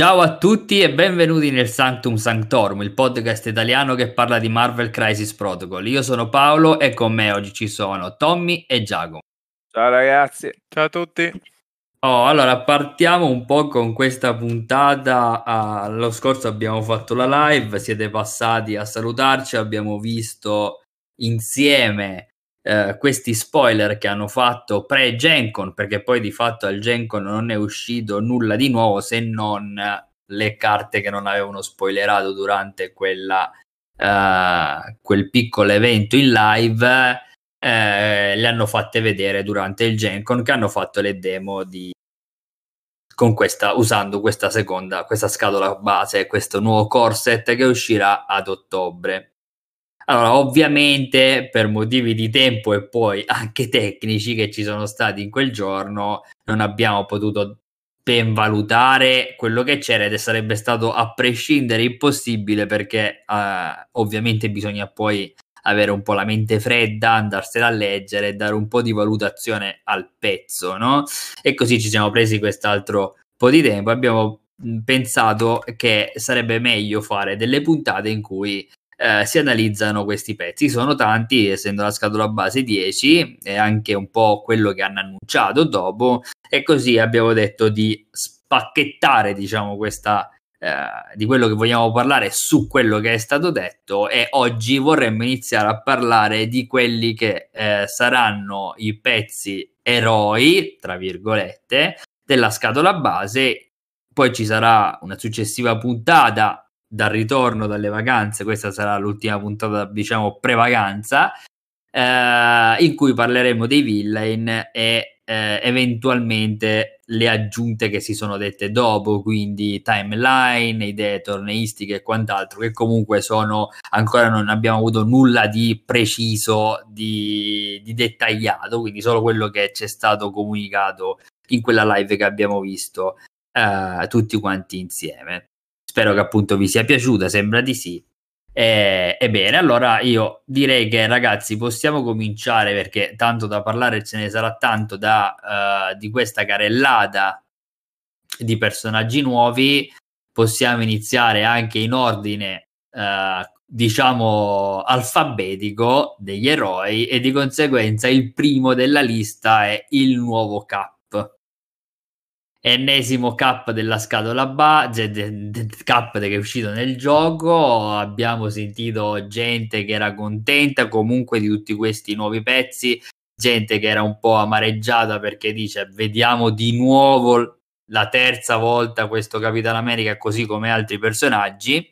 Ciao a tutti e benvenuti nel Sanctum Sanctorum, il podcast italiano che parla di Marvel Crisis Protocol. Io sono Paolo e con me oggi ci sono Tommy e Giacomo. Ciao ragazzi. Ciao a tutti. Oh, allora partiamo un po' con questa puntata. Ah, l'anno scorso abbiamo fatto la live, siete passati a salutarci, abbiamo visto insieme eh, questi spoiler che hanno fatto pre-Gencon, perché poi di fatto al Gencon non è uscito nulla di nuovo se non le carte che non avevano spoilerato durante quella, uh, quel piccolo evento in live. Eh, le hanno fatte vedere durante il Gencon che hanno fatto le demo di con questa usando questa seconda questa scatola base questo nuovo corset che uscirà ad ottobre allora, ovviamente per motivi di tempo e poi anche tecnici che ci sono stati in quel giorno, non abbiamo potuto ben valutare quello che c'era ed sarebbe stato a prescindere impossibile perché uh, ovviamente bisogna poi avere un po' la mente fredda, andarsela a leggere e dare un po' di valutazione al pezzo, no? E così ci siamo presi quest'altro po' di tempo. Abbiamo pensato che sarebbe meglio fare delle puntate in cui eh, si analizzano questi pezzi. Sono tanti, essendo la scatola base 10, e anche un po' quello che hanno annunciato dopo, e così abbiamo detto di spacchettare, diciamo, questa. Eh, di quello che vogliamo parlare su quello che è stato detto e oggi vorremmo iniziare a parlare di quelli che eh, saranno i pezzi eroi, tra virgolette, della scatola base. Poi ci sarà una successiva puntata dal ritorno dalle vacanze, questa sarà l'ultima puntata, diciamo, pre-vacanza, eh, in cui parleremo dei villain e eh, eventualmente le aggiunte che si sono dette dopo, quindi timeline, idee torneistiche e quant'altro, che comunque sono ancora non abbiamo avuto nulla di preciso, di, di dettagliato, quindi solo quello che ci è stato comunicato in quella live che abbiamo visto eh, tutti quanti insieme. Spero che appunto vi sia piaciuta, sembra di sì. Ebbene, allora io direi che ragazzi possiamo cominciare perché tanto da parlare ce ne sarà tanto da, uh, di questa carellata di personaggi nuovi. Possiamo iniziare anche in ordine, uh, diciamo, alfabetico degli eroi e di conseguenza il primo della lista è il nuovo Cap ennesimo cap della scatola base, cap che è uscito nel gioco. Abbiamo sentito gente che era contenta comunque di tutti questi nuovi pezzi, gente che era un po' amareggiata perché dice vediamo di nuovo la terza volta questo Capitan America così come altri personaggi.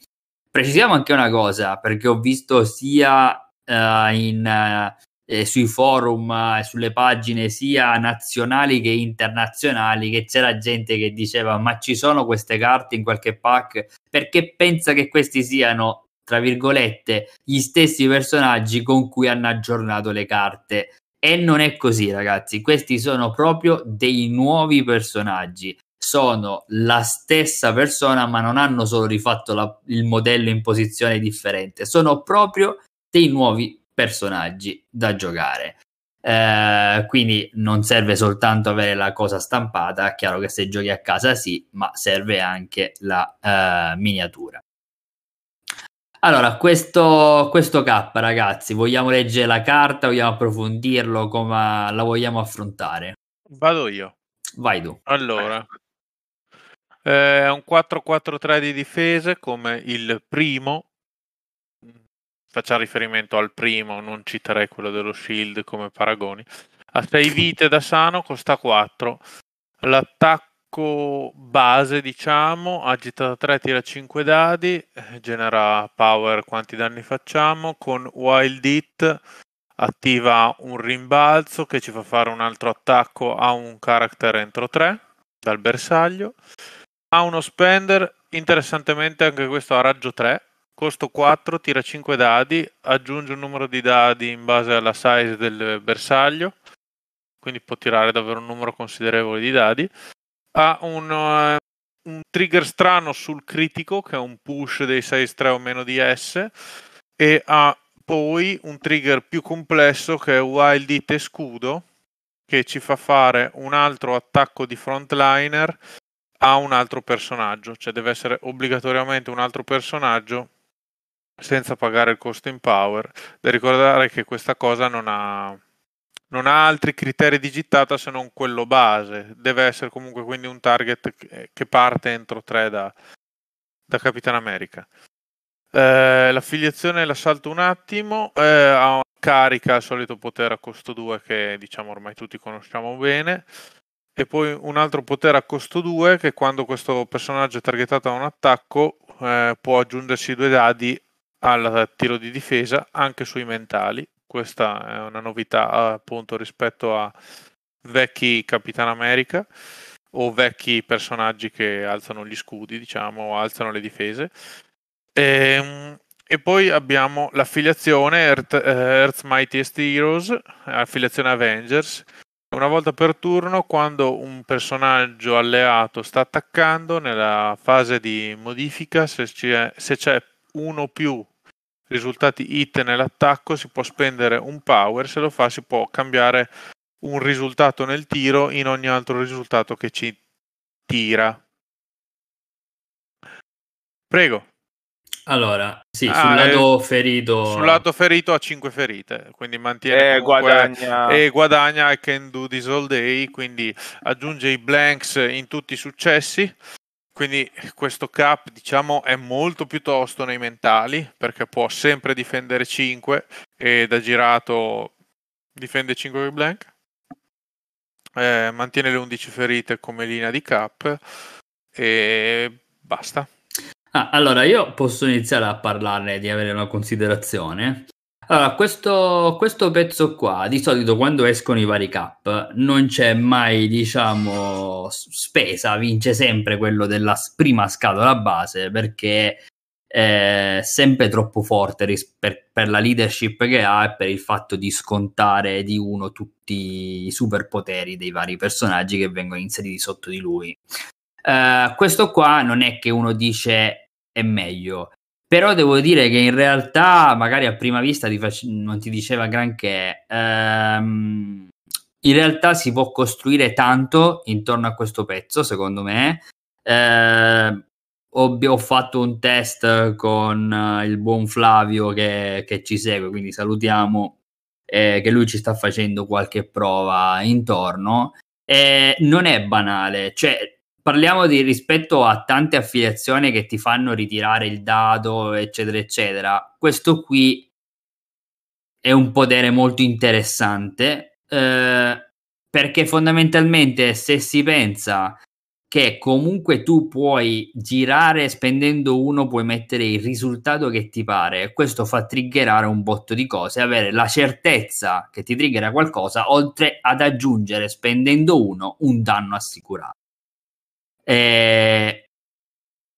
Precisiamo anche una cosa perché ho visto sia uh, in uh, eh, sui forum e eh, sulle pagine sia nazionali che internazionali che c'era gente che diceva ma ci sono queste carte in qualche pack? Perché pensa che questi siano tra virgolette gli stessi personaggi con cui hanno aggiornato le carte. E non è così ragazzi. Questi sono proprio dei nuovi personaggi. Sono la stessa persona ma non hanno solo rifatto la, il modello in posizione differente. Sono proprio dei nuovi personaggi da giocare. Eh, quindi non serve soltanto avere la cosa stampata, chiaro che se giochi a casa sì, ma serve anche la eh, miniatura. Allora, questo, questo K, ragazzi, vogliamo leggere la carta, vogliamo approfondirlo, come la vogliamo affrontare? Vado io. Vai tu. Allora, eh, è un 4-4-3 di difese come il primo, facciamo riferimento al primo, non citerei quello dello Shield come paragoni. A 6 vite da sano costa 4. L'attacco base, diciamo, agita 3, tira 5 dadi, genera power quanti danni facciamo. Con Wild Hit attiva un rimbalzo che ci fa fare un altro attacco a un character entro 3 dal bersaglio. Ha uno spender, interessantemente anche questo a raggio 3, costo 4, tira 5 dadi, aggiunge un numero di dadi in base alla size del bersaglio, quindi può tirare davvero un numero considerevole di dadi. Ha un, uh, un trigger strano sul critico, che è un push dei size 3 o meno di S, e ha poi un trigger più complesso che è Wild Hit e Scudo, che ci fa fare un altro attacco di frontliner a un altro personaggio, cioè deve essere obbligatoriamente un altro personaggio senza pagare il costo in power. Da ricordare che questa cosa non ha, non ha altri criteri di gittata se non quello base, deve essere comunque quindi un target che parte entro 3 da, da Capitan America. Eh, l'affiliazione la salto un attimo, eh, carica il solito potere a costo 2 che diciamo ormai tutti conosciamo bene e poi un altro potere a costo 2 che quando questo personaggio è targetato da un attacco eh, può aggiungersi due dadi al tiro di difesa anche sui mentali. Questa è una novità appunto rispetto a vecchi Capitan America o vecchi personaggi che alzano gli scudi, diciamo, alzano le difese. E, ehm, e poi abbiamo l'affiliazione Earth, uh, Earth's Mightiest Heroes, affiliazione Avengers. Una volta per turno, quando un personaggio alleato sta attaccando, nella fase di modifica, se c'è, se c'è uno o più risultati hit nell'attacco, si può spendere un power, se lo fa si può cambiare un risultato nel tiro in ogni altro risultato che ci tira. Prego. Allora, sì, ah, sul lato ferito... Sul lato ferito ha 5 ferite, quindi mantiene eh, guadagna... e guadagna I can do this all day, quindi aggiunge i blanks in tutti i successi. Quindi questo cap, diciamo, è molto più tosto nei mentali, perché può sempre difendere 5 e da girato difende 5 con blank. Eh, mantiene le 11 ferite come linea di cap e basta. Ah, allora io posso iniziare a parlarne di avere una considerazione. Allora, questo, questo pezzo qua, di solito quando escono i vari cap, non c'è mai, diciamo, spesa, vince sempre quello della prima scatola base, perché è sempre troppo forte ris- per, per, la leadership che ha e per il fatto di scontare di uno tutti i superpoteri dei vari personaggi che vengono inseriti sotto di lui. Uh, questo qua non è che uno dice è meglio, però devo dire che in realtà magari a prima vista ti fac- non ti diceva granché. Um, in realtà si può costruire tanto intorno a questo pezzo, secondo me. Uh, ho, ho, fatto un test con uh, il buon Flavio che, che, ci segue, quindi salutiamo eh, che lui ci sta facendo qualche prova intorno. Eh, non è banale, cioè parliamo di rispetto a tante affiliazioni che ti fanno ritirare il dado, eccetera, eccetera. Questo qui è un potere molto interessante eh, perché fondamentalmente se si pensa che comunque tu puoi girare spendendo uno, puoi mettere il risultato che ti pare. Questo fa triggerare un botto di cose, avere la certezza che ti triggera qualcosa, oltre ad aggiungere spendendo uno un danno assicurato. E,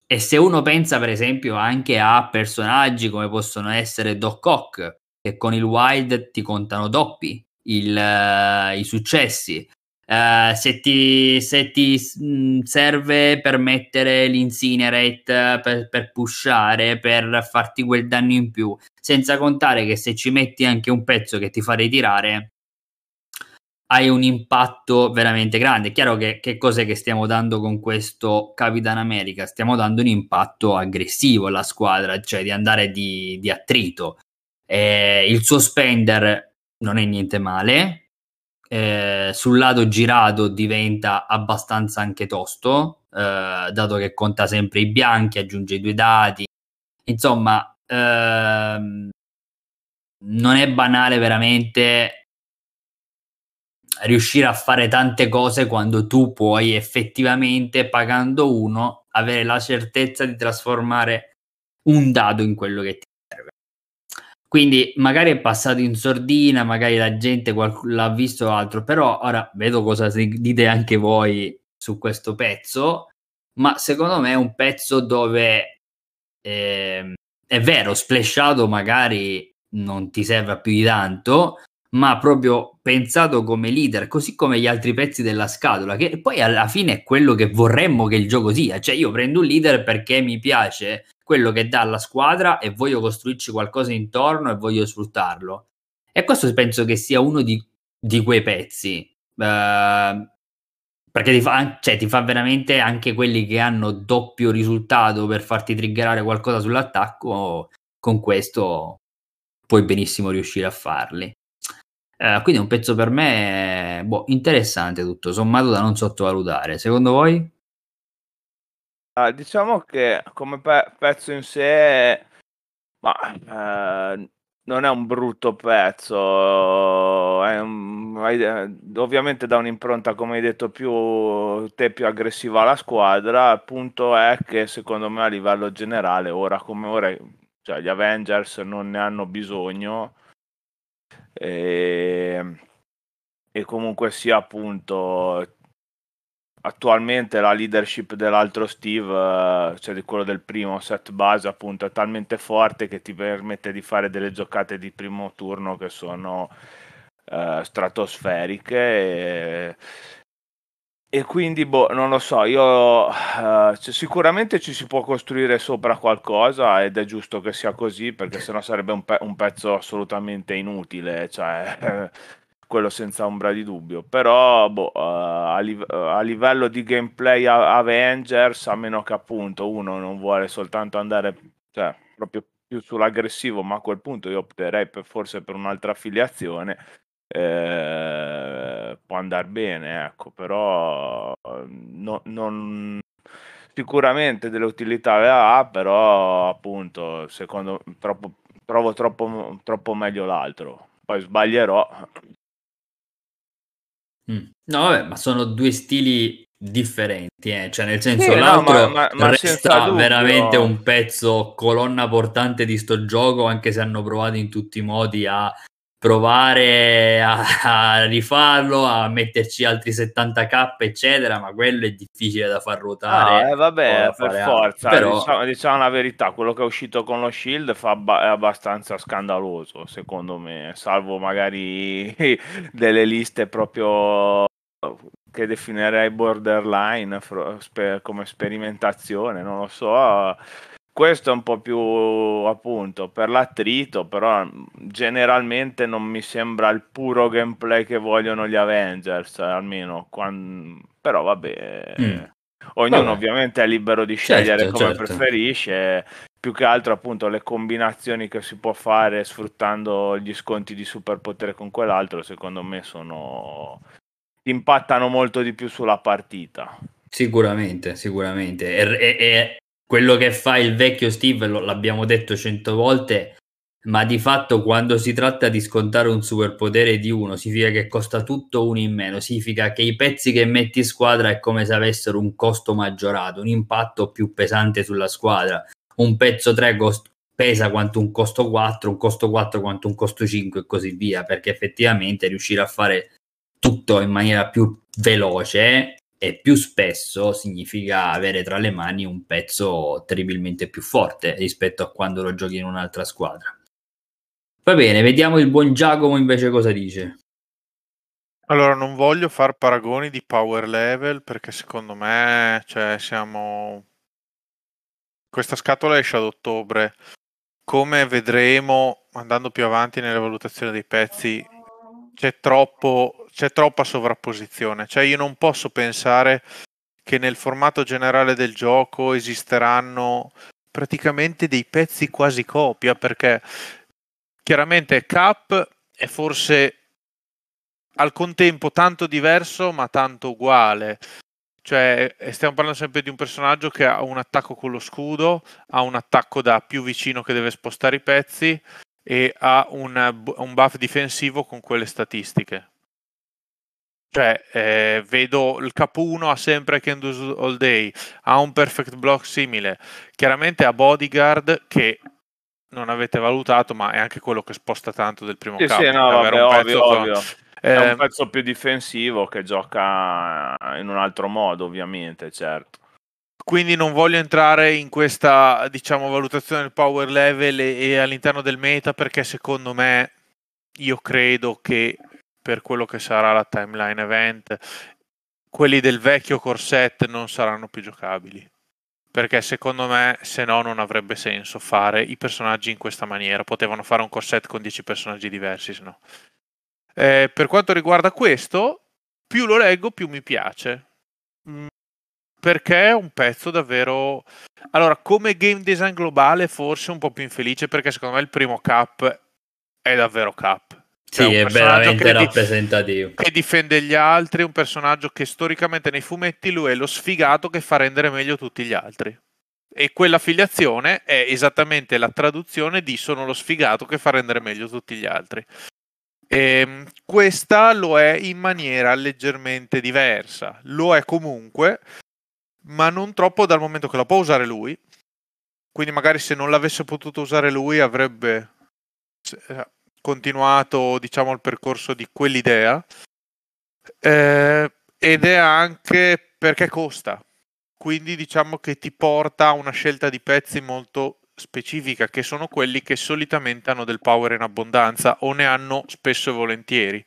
e se uno pensa, per esempio, anche a personaggi come possono essere Doc Ock, che con il Wild ti contano doppi il, uh, i successi. Uh, se ti, se ti mh, mm, serve per mettere l'incinerate per, per pushare, per farti quel danno in più, senza contare che se ci metti anche un pezzo che ti fa ritirare, hai un impatto veramente grande. È chiaro che, che cos'è che stiamo dando con questo Capitan America? Stiamo dando un impatto aggressivo alla squadra, cioè di andare di, di attrito. Eh, il suo spender non è niente male. Eh, sul lato girato diventa abbastanza anche tosto, eh, dato che conta sempre i bianchi, aggiunge i due dati. Insomma, ehm, non è banale veramente riuscire a fare tante cose quando tu puoi effettivamente, pagando uno, avere la certezza di trasformare un dado in quello che ti serve. Quindi magari è passato in sordina, magari la gente qualc- l'ha visto altro, però ora vedo cosa dite anche voi su questo pezzo, ma secondo me è un pezzo dove eh, è vero, splashato magari non ti serve più di tanto, ma proprio pensato come leader, così come gli altri pezzi della scatola, che poi alla fine è quello che vorremmo che il gioco sia. Cioè, io prendo un leader perché mi piace quello che dà alla squadra e voglio costruirci qualcosa intorno e voglio sfruttarlo. E questo penso che sia uno di, di quei pezzi. Uh, perché ti fa, cioè, ti fa veramente anche quelli che hanno doppio risultato per farti triggerare qualcosa sull'attacco, con questo puoi benissimo riuscire a farli. Eh, quindi è un pezzo per me boh, interessante tutto sommato da non sottovalutare. Secondo voi? Ah, diciamo che come pe- pezzo in sé, ma, eh, non è un brutto pezzo, è un, ovviamente da un'impronta, come hai detto, più te più aggressiva alla squadra. Il punto è che secondo me a livello generale, ora come ora, cioè, gli Avengers non ne hanno bisogno. E, e comunque sia appunto attualmente la leadership dell'altro Steve, cioè di quello del primo set base, appunto, è talmente forte che ti permette di fare delle giocate di primo turno che sono uh, stratosferiche. E, e quindi, boh, non lo so, io uh, cioè, sicuramente ci si può costruire sopra qualcosa ed è giusto che sia così perché sennò sarebbe un, pe- un pezzo assolutamente inutile. Cioè, quello senza ombra di dubbio. Però boh, uh, a, live- a, livello di gameplay Avengers, a meno che appunto uno non vuole soltanto andare cioè, proprio più sull'aggressivo, ma a quel punto io opterei per, forse per un'altra affiliazione. Eh, può andare bene, ecco, però no, non, sicuramente delle utilità ha, però appunto secondo troppo, trovo troppo, troppo meglio l'altro. Poi sbaglierò, Mm. No, vabbè, ma sono due stili differenti, eh? cioè nel senso sì, l'altro no, ma, ma, ma resta veramente un pezzo colonna portante di sto gioco, anche se hanno provato in tutti i modi a provare a, a, rifarlo, a metterci altri 70k, eccetera, ma quello è difficile da far ruotare. Ah, eh, vabbè, per forza. Però... Diciamo, diciamo, la verità, quello che è uscito con lo Shield fa è abbastanza scandaloso, secondo me, salvo magari delle liste proprio che definirei borderline come sperimentazione, non lo so questo è un po' più appunto per l'attrito, però generalmente non mi sembra il puro gameplay che vogliono gli Avengers, almeno quando... però vabbè. Mm. Ognuno vabbè. ovviamente è libero di scegliere certo, come certo. preferisce, più che altro appunto le combinazioni che si può fare sfruttando gli sconti di superpotere con quell'altro, secondo me sono impattano molto di più sulla partita. Sicuramente, sicuramente. E, e, e quello che fa il vecchio Steve, lo, l'abbiamo detto cento volte, ma di fatto quando si tratta di scontare un superpotere di uno, significa che costa tutto uno in meno, significa che i pezzi che metti in squadra è come se avessero un costo maggiorato, un impatto più pesante sulla squadra. Un pezzo 3 cost- pesa quanto un costo 4, un costo 4 quanto un costo 5 e così via, perché effettivamente riuscire a fare tutto in maniera più veloce e più spesso significa avere tra le mani un pezzo terribilmente più forte rispetto a quando lo giochi in un'altra squadra. Va bene, vediamo il buon Giacomo invece cosa dice. Allora, non voglio fare paragoni di power level perché secondo me, cioè, siamo... Questa scatola esce ad ottobre. Come vedremo andando più avanti nelle valutazioni dei pezzi, c'è troppo c'è troppa sovrapposizione. Cioè io non posso pensare che nel formato generale del gioco esisteranno praticamente dei pezzi quasi copia perché chiaramente Cap è forse al contempo tanto diverso ma tanto uguale. Cioè, stiamo parlando sempre di un personaggio che ha un attacco con lo scudo, ha un attacco da più vicino che deve spostare i pezzi e ha un, un buff difensivo con quelle statistiche. Cioè, eh, vedo il capo 1 ha sempre Can Do All Day, ha un perfect block simile. Chiaramente ha Bodyguard che non avete valutato, ma è anche quello che sposta tanto del primo sì, capo. Sì, no, vabbè, ovvio, ovvio. È un ehm, pezzo più difensivo che gioca in un altro modo, ovviamente, certo. Quindi non voglio entrare in questa, diciamo, valutazione del power level e, e all'interno del meta perché secondo me io credo che per quello che sarà la timeline event, quelli del vecchio corset non saranno più giocabili. Perché secondo me, se no, non avrebbe senso fare i personaggi in questa maniera. Potevano fare un corset con 10 personaggi diversi, se no. Eh, per quanto riguarda questo, più lo leggo, più mi piace. Mm, perché è un pezzo davvero... Allora, come game design globale forse un po' più infelice perché secondo me il primo cap è davvero cap. Cioè, sì, è veramente che rappresentativo. Che difende gli altri, un personaggio che storicamente nei fumetti lui è lo sfigato che fa rendere meglio tutti gli altri. E quell'affiliazione è esattamente la traduzione di sono lo sfigato che fa rendere meglio tutti gli altri. E ehm, questa lo è in maniera leggermente diversa. Lo è comunque, ma non troppo dal momento che la può usare lui. Quindi magari se non l'avesse potuto usare lui avrebbe eh, continuato diciamo il percorso di quell'idea. Eh, ed è anche perché costa quindi diciamo che ti porta a una scelta di pezzi molto specifica, che sono quelli che solitamente hanno del power in abbondanza o ne hanno spesso e volentieri.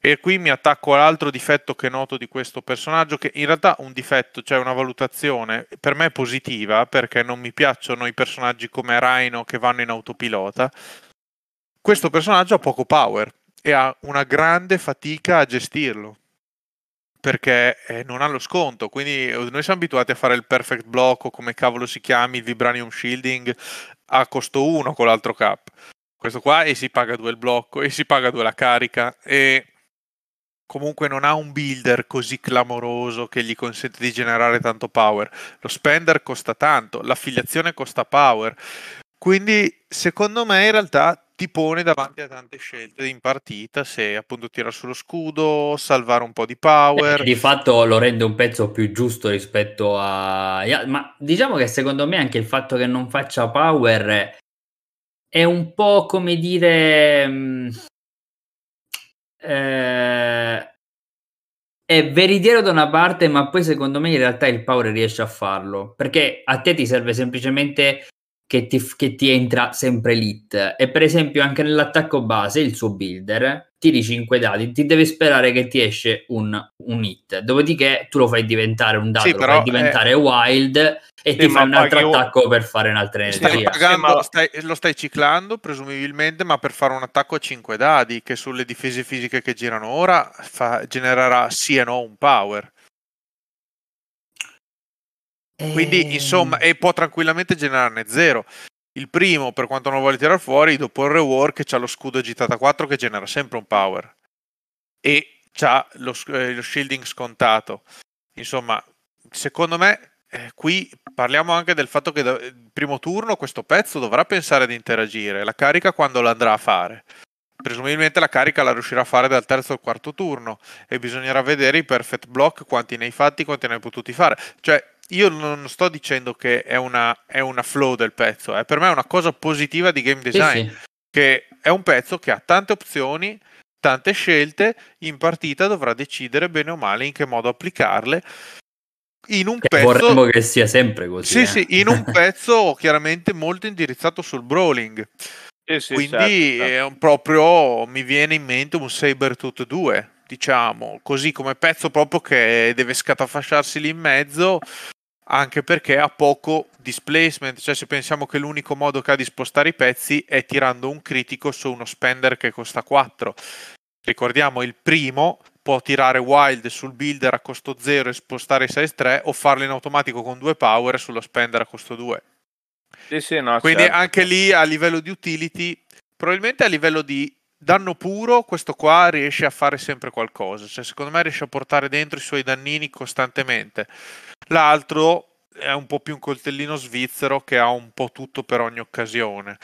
E qui mi attacco all'altro difetto che noto di questo personaggio, che in realtà un difetto, cioè una valutazione, per me positiva, perché non mi piacciono i personaggi come Rhino che vanno in autopilota. Questo personaggio ha poco power e ha una grande fatica a gestirlo perché eh, non ha lo sconto. Quindi eh, noi siamo abituati a fare il perfect block o come cavolo si chiami, il vibranium shielding a costo 1 con l'altro cap. Questo qua e si paga 2 il blocco e si paga 2 la carica e comunque non ha un builder così clamoroso che gli consente di generare tanto power. Lo spender costa tanto, l'affiliazione costa power. Quindi secondo me in realtà ti pone davanti a tante scelte in partita se appunto tira sullo scudo, salvare un po' di power. Di fatto lo rende un pezzo più giusto rispetto a... Ma diciamo che secondo me anche il fatto che non faccia power è un po' come dire... Mm, eh, è veritiero da una parte, ma poi secondo me in realtà il power riesce a farlo. Perché a te ti serve semplicemente che ti, che ti, entra sempre elite. E per esempio, anche nell'attacco base, il suo builder tiri 5 dadi, ti deve sperare che ti esce un, un hit. Dopodiché tu lo fai diventare un dato, sì, lo fai diventare è... wild e sì, ti fai un altro attacco io... per fare un'altra energia. Pagando, stai, lo stai ciclando presumibilmente, ma per fare un attacco a 5 dadi, che sulle difese fisiche che girano ora fa, genererà sì e no un power. Quindi, ehm... insomma, e può tranquillamente generarne zero. Il primo, per quanto non vuole tirare fuori, dopo il rework c'ha lo scudo agitata 4 che genera sempre un power. E c'ha lo, eh, lo shielding scontato. Insomma, secondo me, eh, qui parliamo anche del fatto che da, il primo turno questo pezzo dovrà pensare ad interagire. La carica quando la andrà a fare? Presumibilmente la carica la riuscirà a fare dal terzo al quarto turno e bisognerà vedere i perfect block quanti ne hai fatti, quanti ne hai potuti fare. Cioè, io non sto dicendo che è una, è una flow del pezzo, eh. per me è una cosa positiva di game design, sì, sì. che è un pezzo che ha tante opzioni, tante scelte, in partita dovrà decidere bene o male in che modo applicarle. In un pezzo... Vorremmo che sia sempre così. Sì, eh. sì, in un pezzo chiaramente molto indirizzato sul brawling. Eh sì, Quindi certo, certo. proprio mi viene in mente un Sabertooth 2, diciamo, così come pezzo proprio che deve scatafasciarsi lì in mezzo anche perché ha poco displacement, cioè se pensiamo che l'unico modo che ha di spostare i pezzi è tirando un critico su uno spender che costa 4. Ricordiamo il primo può tirare wild sul builder a costo 0 e spostare i size 3 o farlo in automatico con 2 power sullo spender a costo 2. Sì, sì, no, Quindi certo. anche lì a livello di utility, probabilmente a livello di danno puro, questo qua riesce a fare sempre qualcosa. Cioè, secondo me riesce a portare dentro i suoi dannini costantemente. L'altro è un po' più un coltellino svizzero che ha un po' tutto per ogni occasione.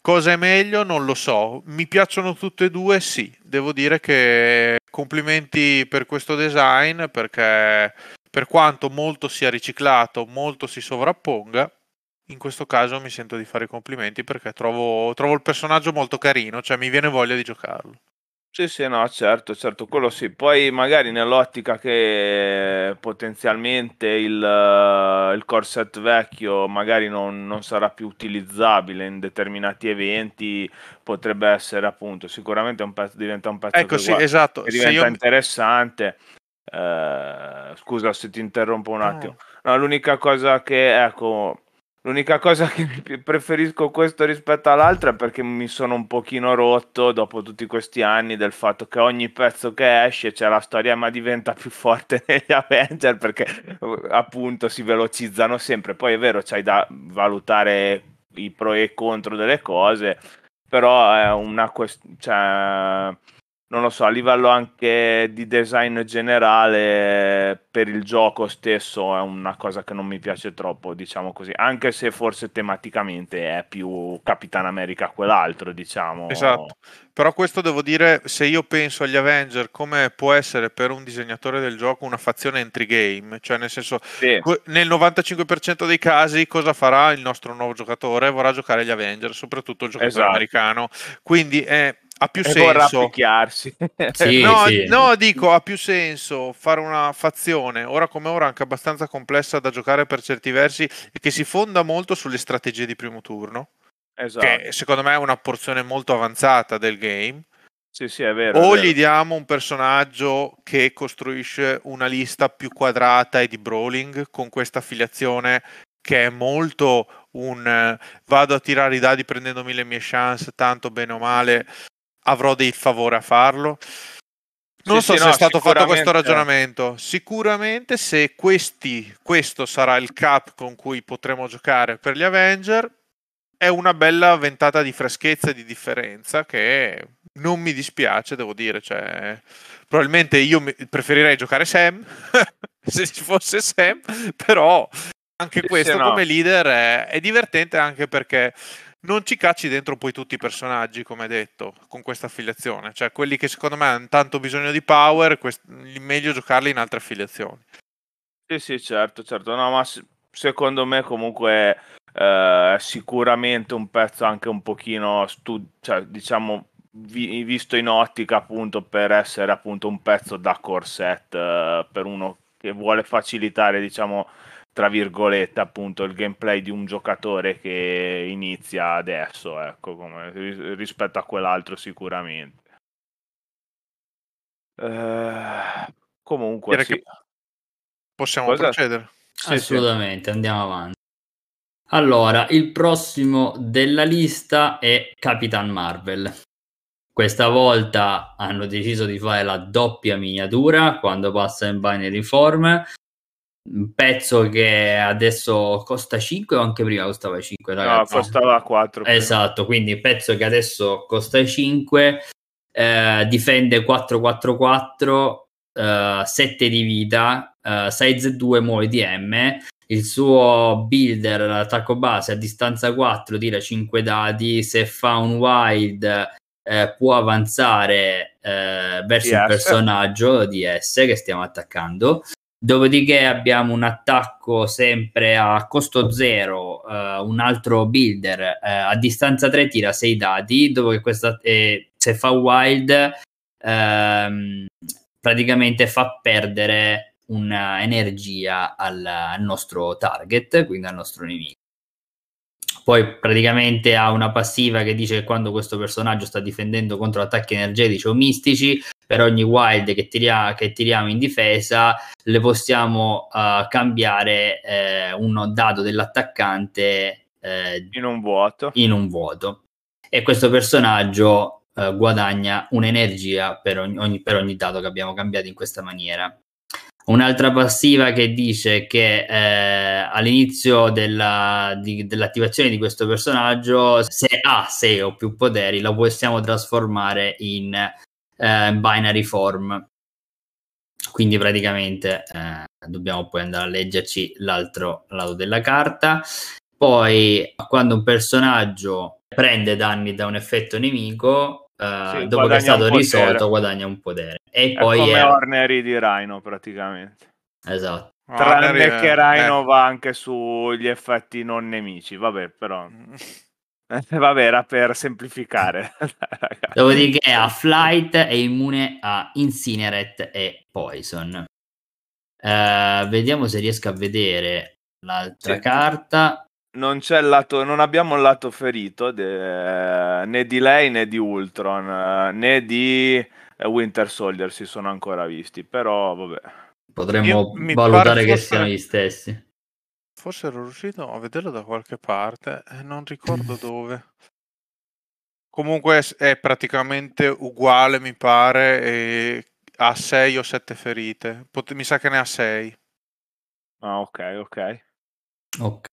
Cosa è meglio? Non lo so. Mi piacciono tutte e due? Sì. Devo dire che complimenti per questo design perché per quanto molto sia riciclato, molto si sovrapponga, in questo caso mi sento di fare i complimenti perché trovo, trovo il personaggio molto carino, cioè mi viene voglia di giocarlo. Sì, sì, no, certo, certo, quello sì. Poi magari nell'ottica che potenzialmente il, il corset vecchio magari non, non, sarà più utilizzabile in determinati eventi, potrebbe essere appunto sicuramente un pezzo, diventa un pezzo ecco, che, sì, guarda, esatto. che diventa io... interessante. Eh, scusa se ti interrompo un attimo. No, l'unica cosa che, ecco, L'unica cosa che preferisco questo rispetto all'altra è perché mi sono un pochino rotto dopo tutti questi anni del fatto che ogni pezzo che esce c'è la storia ma diventa più forte negli Avenger perché appunto si velocizzano sempre. Poi è vero, c'hai da valutare i pro e i contro delle cose, però è una questione... Non lo so, a livello anche di design generale per il gioco stesso è una cosa che non mi piace troppo, diciamo così, anche se forse tematicamente è più Capitan America quell'altro, diciamo. Esatto, però questo devo dire, se io penso agli Avenger come può essere per un disegnatore del gioco una fazione entry game, cioè nel senso sì. nel 95% dei casi cosa farà il nostro nuovo giocatore? Vorrà giocare agli Avenger, soprattutto il giocatore esatto. americano, quindi è ha più e senso. sì, no, sì. no, dico, ha più senso fare una fazione, ora come ora anche abbastanza complessa da giocare per certi versi e che si fonda molto sulle strategie di primo turno. Esatto. Che secondo me è una porzione molto avanzata del game. Sì, sì, è vero. O è vero. gli diamo un personaggio che costruisce una lista più quadrata e di brawling con questa affiliazione che è molto un eh, vado a tirare i dadi prendendomi le mie chance, tanto bene o male, avrò dei favori a farlo. Non sì, so sì, se no, è stato fatto questo ragionamento. Sicuramente se questi, questo sarà il cap con cui potremo giocare per gli Avenger, è una bella ventata di freschezza e di differenza che non mi dispiace, devo dire. Cioè, probabilmente io preferirei giocare Sam, se ci fosse Sam, però anche questo sì, no. come leader è, è divertente anche perché non ci cacci dentro poi tutti i personaggi, come detto, con questa affiliazione. Cioè, quelli che secondo me hanno tanto bisogno di power, quest- meglio giocarli in altre affiliazioni. Sì, sì, certo, certo. No, ma secondo me comunque eh, sicuramente un pezzo anche un pochino, stu- cioè, diciamo, vi- visto in ottica appunto per essere appunto un pezzo da corset eh, per uno che vuole facilitare, diciamo, tra virgolette appunto il gameplay di un giocatore che inizia adesso ecco come, rispetto a quell'altro sicuramente eh, comunque sì. possiamo Cosa? procedere sì, assolutamente sì. andiamo avanti allora il prossimo della lista è Capitan Marvel questa volta hanno deciso di fare la doppia miniatura quando passa in binary form un pezzo che adesso costa 5 o anche prima costava 5 ragazzi? no costava 4 esatto quindi pezzo che adesso costa 5 eh, difende 444 eh, 7 di vita eh, size 2 muove di M il suo builder l'attacco base a distanza 4 tira 5 dadi se fa un wild eh, può avanzare eh, verso DS. il personaggio di S che stiamo attaccando Dopodiché abbiamo un attacco sempre a costo zero, uh, un altro builder uh, a distanza 3 tira 6 dati, dopo che questa, eh, se fa wild uh, praticamente fa perdere un'energia al, al nostro target, quindi al nostro nemico. Poi praticamente ha una passiva che dice che quando questo personaggio sta difendendo contro attacchi energetici o mistici, per ogni wild che, tiria, che tiriamo in difesa le possiamo uh, cambiare eh, un dato dell'attaccante eh, in un vuoto. in un vuoto. E questo personaggio uh, guadagna un'energia per ogni, ogni, per ogni dato che abbiamo cambiato in questa maniera. Un'altra passiva che dice che eh, all'inizio della, di, dell'attivazione di questo personaggio, se ha 6 o più poteri, lo possiamo trasformare in eh, binary form. Quindi praticamente eh, dobbiamo poi andare a leggerci l'altro lato della carta. Poi quando un personaggio prende danni da un effetto nemico, eh, sì, dopo che è stato risolto guadagna un potere. E è poi come è... Ornery di Rhino praticamente. Esatto. Tranne Ornery, che Rhino eh. va anche sugli effetti non nemici, vabbè però... Vabbè, era per semplificare. Dopodiché a Flight è immune a Incinerate e Poison. Uh, vediamo se riesco a vedere l'altra sì. carta. Non, c'è il lato, non abbiamo il lato ferito de, né di lei né di Ultron né di Winter Soldier si sono ancora visti, però vabbè. Potremmo valutare che siano gli stessi forse ero riuscito a vederlo da qualche parte e non ricordo dove. Comunque è praticamente uguale, mi pare, e ha 6 o 7 ferite. Pot- mi sa che ne ha 6. Ah, ok, ok. Ok.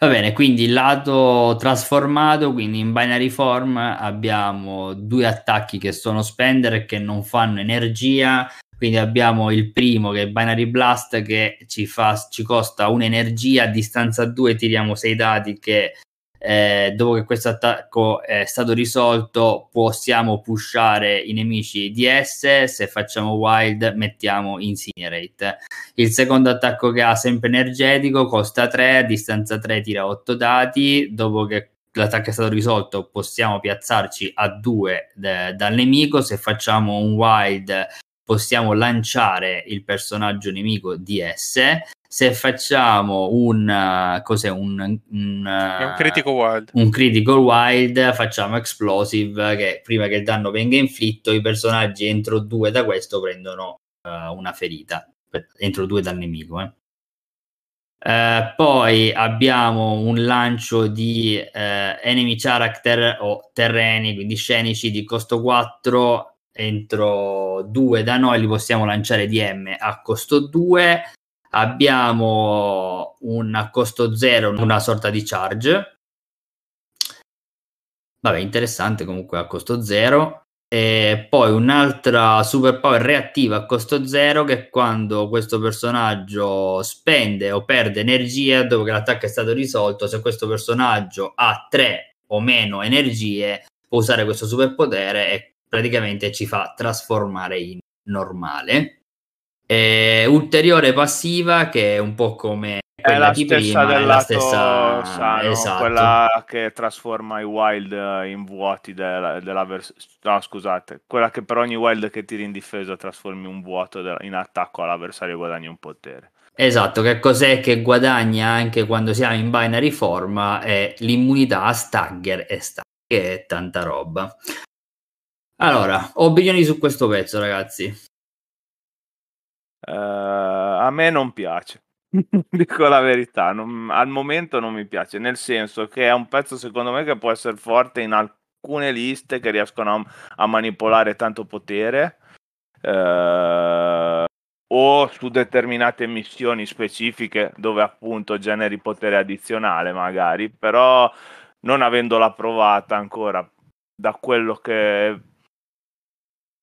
Va bene, quindi il lato trasformato, quindi in binary form abbiamo due attacchi che sono spender e che non fanno energia, quindi abbiamo il primo che è Binary Blast che ci, fa, ci costa un'energia, a distanza 2 tiriamo 6 dati che eh, dopo che questo attacco è stato risolto possiamo pushare i nemici DS se facciamo wild mettiamo incinerate. Il secondo attacco che ha sempre energetico costa 3 a distanza 3 tira 8 dati dopo che l'attacco è stato risolto possiamo piazzarci a 2 de- dal nemico. Se facciamo un wild possiamo lanciare il personaggio nemico DS se facciamo un uh, cos'è un, un, un uh, critical wild un critical wild facciamo explosive che prima che il danno venga inflitto i personaggi entro due da questo prendono uh, una ferita entro due dal nemico eh. Uh, poi abbiamo un lancio di uh, enemy character o terreni, quindi scenici di costo 4 entro due da noi li possiamo lanciare DM a costo 2 abbiamo un costo 0 una sorta di charge. Vabbè interessante comunque a costo 0 e poi un'altra superpower reattiva a costo 0 che quando questo personaggio spende o perde energia dopo che l'attacco è stato risolto. Se questo personaggio ha 3 o meno energie può usare questo superpotere e praticamente ci fa trasformare in normale. E ulteriore passiva che è un po' come quella è la di stessa prima, la stessa sano, esatto. quella che trasforma i wild in vuoti della, della versione no scusate quella che per ogni wild che tiri in difesa trasformi un vuoto in attacco all'avversario e guadagni un potere esatto che cos'è che guadagna anche quando siamo in binary forma è l'immunità a stagger e stagger che è tanta roba allora, opinioni su questo pezzo, ragazzi? Uh, a me non piace, dico la verità, non, al momento non mi piace, nel senso che è un pezzo secondo me che può essere forte in alcune liste che riescono a, a manipolare tanto potere uh, o su determinate missioni specifiche dove appunto generi potere addizionale magari, però non avendola provata ancora da quello che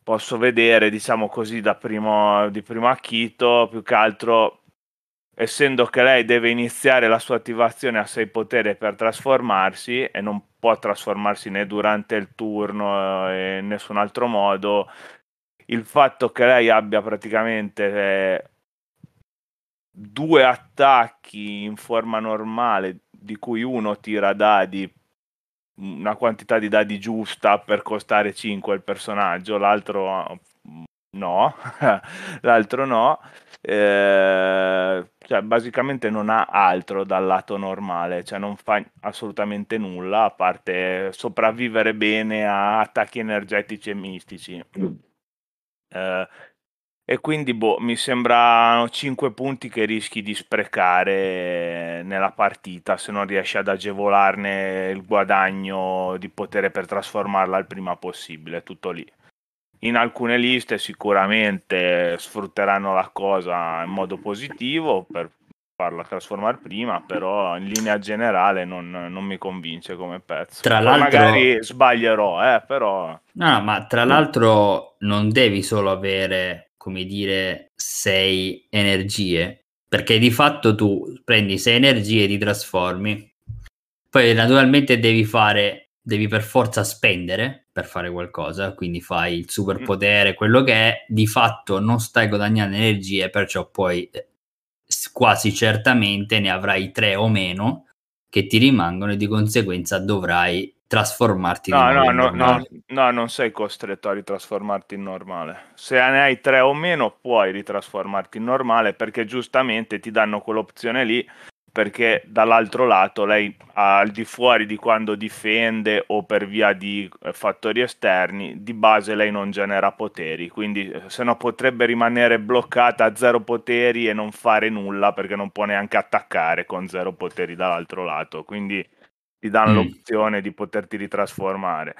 posso vedere, diciamo così, da primo, di primo acchito, più che altro essendo che lei deve iniziare la sua attivazione a 6 potere per trasformarsi e non può trasformarsi né durante il turno e eh, in nessun altro modo, il fatto che lei abbia praticamente eh, due attacchi in forma normale, di cui uno tira dadi una quantità di dadi giusta per costare 5 il personaggio, l'altro no, l'altro no. Eh, cioè, basicamente non ha altro dal lato normale, cioè non fa assolutamente nulla a parte sopravvivere bene a attacchi energetici e mistici. Eh, e quindi boh, mi sembrano 5 punti che rischi di sprecare nella partita se non riesci ad agevolarne il guadagno di potere per trasformarla il prima possibile, tutto lì. In alcune liste sicuramente sfrutteranno la cosa in modo positivo per farla trasformare prima, però in linea generale non, non mi convince come pezzo. Tra l'altro, magari sbaglierò, eh, però... No, ma tra l'altro non devi solo avere come dire, sei energie, perché di fatto tu prendi sei energie e ti trasformi, poi naturalmente devi fare, devi per forza spendere per fare qualcosa, quindi fai il superpotere, quello che è, di fatto non stai guadagnando energie, perciò poi quasi certamente ne avrai tre o meno che ti rimangono e di conseguenza dovrai trasformarti no, no, no, no, no, non sei costretto a ritrasformarti in normale. Se ne hai tre o meno, puoi ritrasformarti in normale perché giustamente ti danno quell'opzione lì perché dall'altro lato lei al di fuori di quando difende o per via di eh, fattori esterni, di base lei non genera poteri, quindi eh, se no potrebbe rimanere bloccata a zero poteri e non fare nulla perché non può neanche attaccare con zero poteri dall'altro lato, quindi ti danno mm. l'opzione di poterti ritrasformare,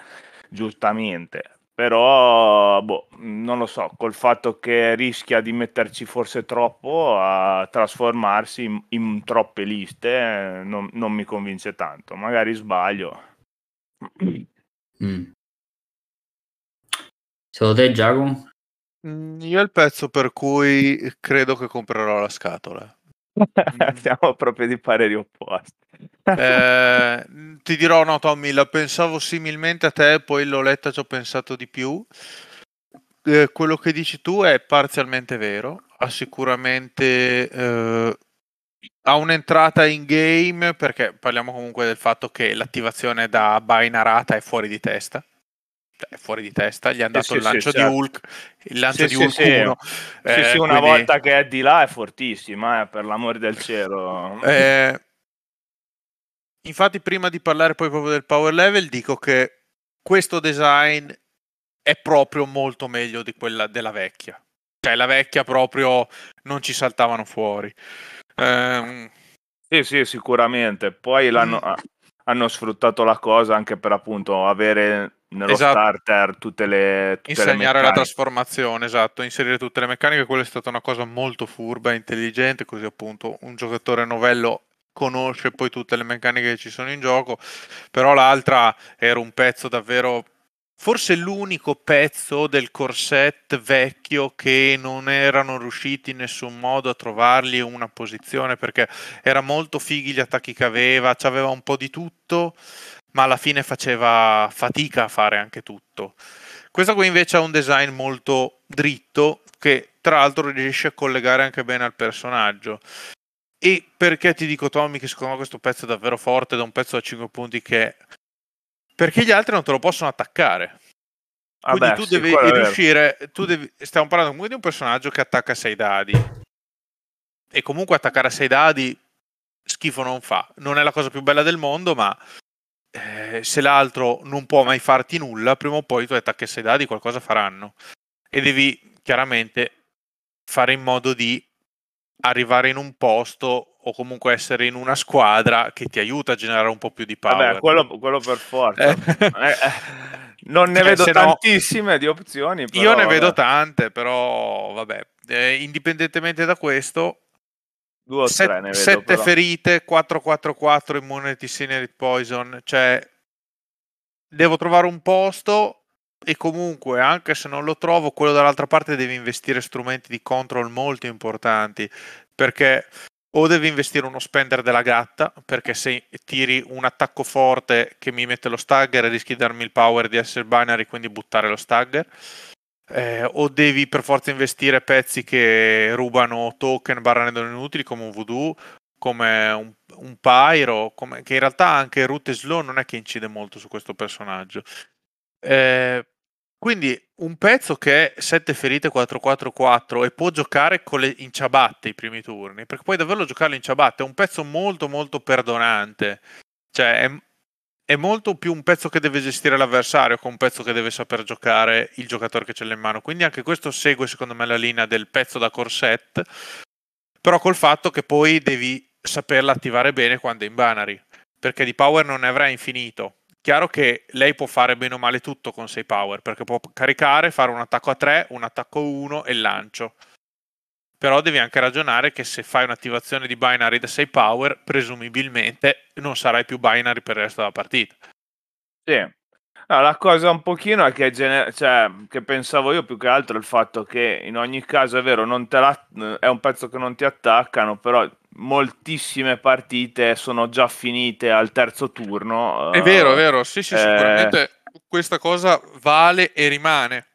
giustamente però boh, non lo so, col fatto che rischia di metterci forse troppo a trasformarsi in, in troppe liste, non, non, mi convince tanto. Magari sbaglio. Mm. Secondo te, Giacomo? Mm, io è il pezzo per cui credo che comprerò la scatola. Siamo proprio di pareri opposti. Eh, ti dirò, no, Tommy, la pensavo similmente a te, poi l'ho letta, ci ho pensato di più. Eh, quello che dici tu è parzialmente vero, ha sicuramente eh, ha un'entrata in game perché parliamo comunque del fatto che l'attivazione da Bainarata è fuori di testa cioè, è fuori di testa, gli hanno dato sì, il lancio sì, di certo. Hulk, il lancio sì, di Hulk 1. Sì, sì, una quindi... volta che è di là è fortissima, eh, per l'amore del cielo. Eh, infatti prima di parlare poi proprio del power level dico che questo design è proprio molto meglio di quella della vecchia. Cioè la vecchia proprio non ci saltavano fuori. Eh, sì, sì, sicuramente. Poi l'hanno, mm. Hanno sfruttato la cosa anche per appunto avere nello esatto. starter tutte le tutte insegnare le la trasformazione esatto inserire tutte le meccaniche quella è stata una cosa molto furba e intelligente così appunto un giocatore novello conosce poi tutte le meccaniche che ci sono in gioco però l'altra era un pezzo davvero forse l'unico pezzo del corset vecchio che non erano riusciti in nessun modo a trovargli una posizione perché era molto fighi gli attacchi che aveva, c'aveva un po' di tutto ma alla fine faceva fatica a fare anche tutto. Questo qui invece ha un design molto dritto che tra l'altro riesce a collegare anche bene al personaggio. E perché ti dico Tommy che secondo me questo pezzo è davvero forte, da un pezzo da 5 punti che... Perché gli altri non te lo possono attaccare. Quindi Vabbè, tu devi riuscire, tu devi, stiamo parlando comunque di un personaggio che attacca 6 dadi. E comunque attaccare a 6 dadi schifo non fa. Non è la cosa più bella del mondo, ma eh, se l'altro non può mai farti nulla, prima o poi tuoi attacchi a 6 dadi qualcosa faranno. E devi chiaramente fare in modo di arrivare in un posto o comunque essere in una squadra che ti aiuta a generare un po' più di power. Vabbè, quello, quello per forza. Eh. eh, non ne cioè, vedo tantissime no, di opzioni. Però, io ne vabbè. vedo tante, però vabbè, eh, indipendentemente da questo, Due o Set, tre ne vedo, sette però. ferite, 4-4-4 immunity Synergy Poison. Cioè, devo trovare un posto e comunque, anche se non lo trovo, quello dall'altra parte deve investire strumenti di control molto importanti. Perché o devi investire uno spender della gatta, perché se tiri un attacco forte che mi mette lo stagger rischi di darmi il power di essere binary, quindi buttare lo stagger. Eh, o devi per forza investire pezzi che rubano token barra rendono inutili come un voodoo come un, un pyro come, che in realtà anche root e slow non è che incide molto su questo personaggio. Eh, quindi un pezzo che è 7 ferite 4-4-4 e può giocare le, in ciabatte i primi turni perché poi davvero giocarlo in ciabatte è un pezzo molto molto perdonante cioè è, è molto più un pezzo che deve gestire l'avversario che un pezzo che deve saper giocare il giocatore che ce l'ha in mano. Quindi anche questo segue secondo me la linea del pezzo da corset, però col fatto che poi devi saperla attivare bene quando è in binary, perché di power non ne avrà infinito. Chiaro che lei può fare bene o male tutto con 6 power, perché può caricare, fare un attacco a 3, un attacco a 1 e lancio però devi anche ragionare che se fai un'attivazione di binary da 6 power, presumibilmente non sarai più binary per il resto della partita. Sì. No, la cosa un pochino è che, gener- cioè, che pensavo io più che altro è il fatto che in ogni caso è vero, la- è un pezzo che non ti attaccano, però moltissime partite sono già finite al terzo turno. È vero, è vero, sì, sì, eh... sicuramente questa cosa vale e rimane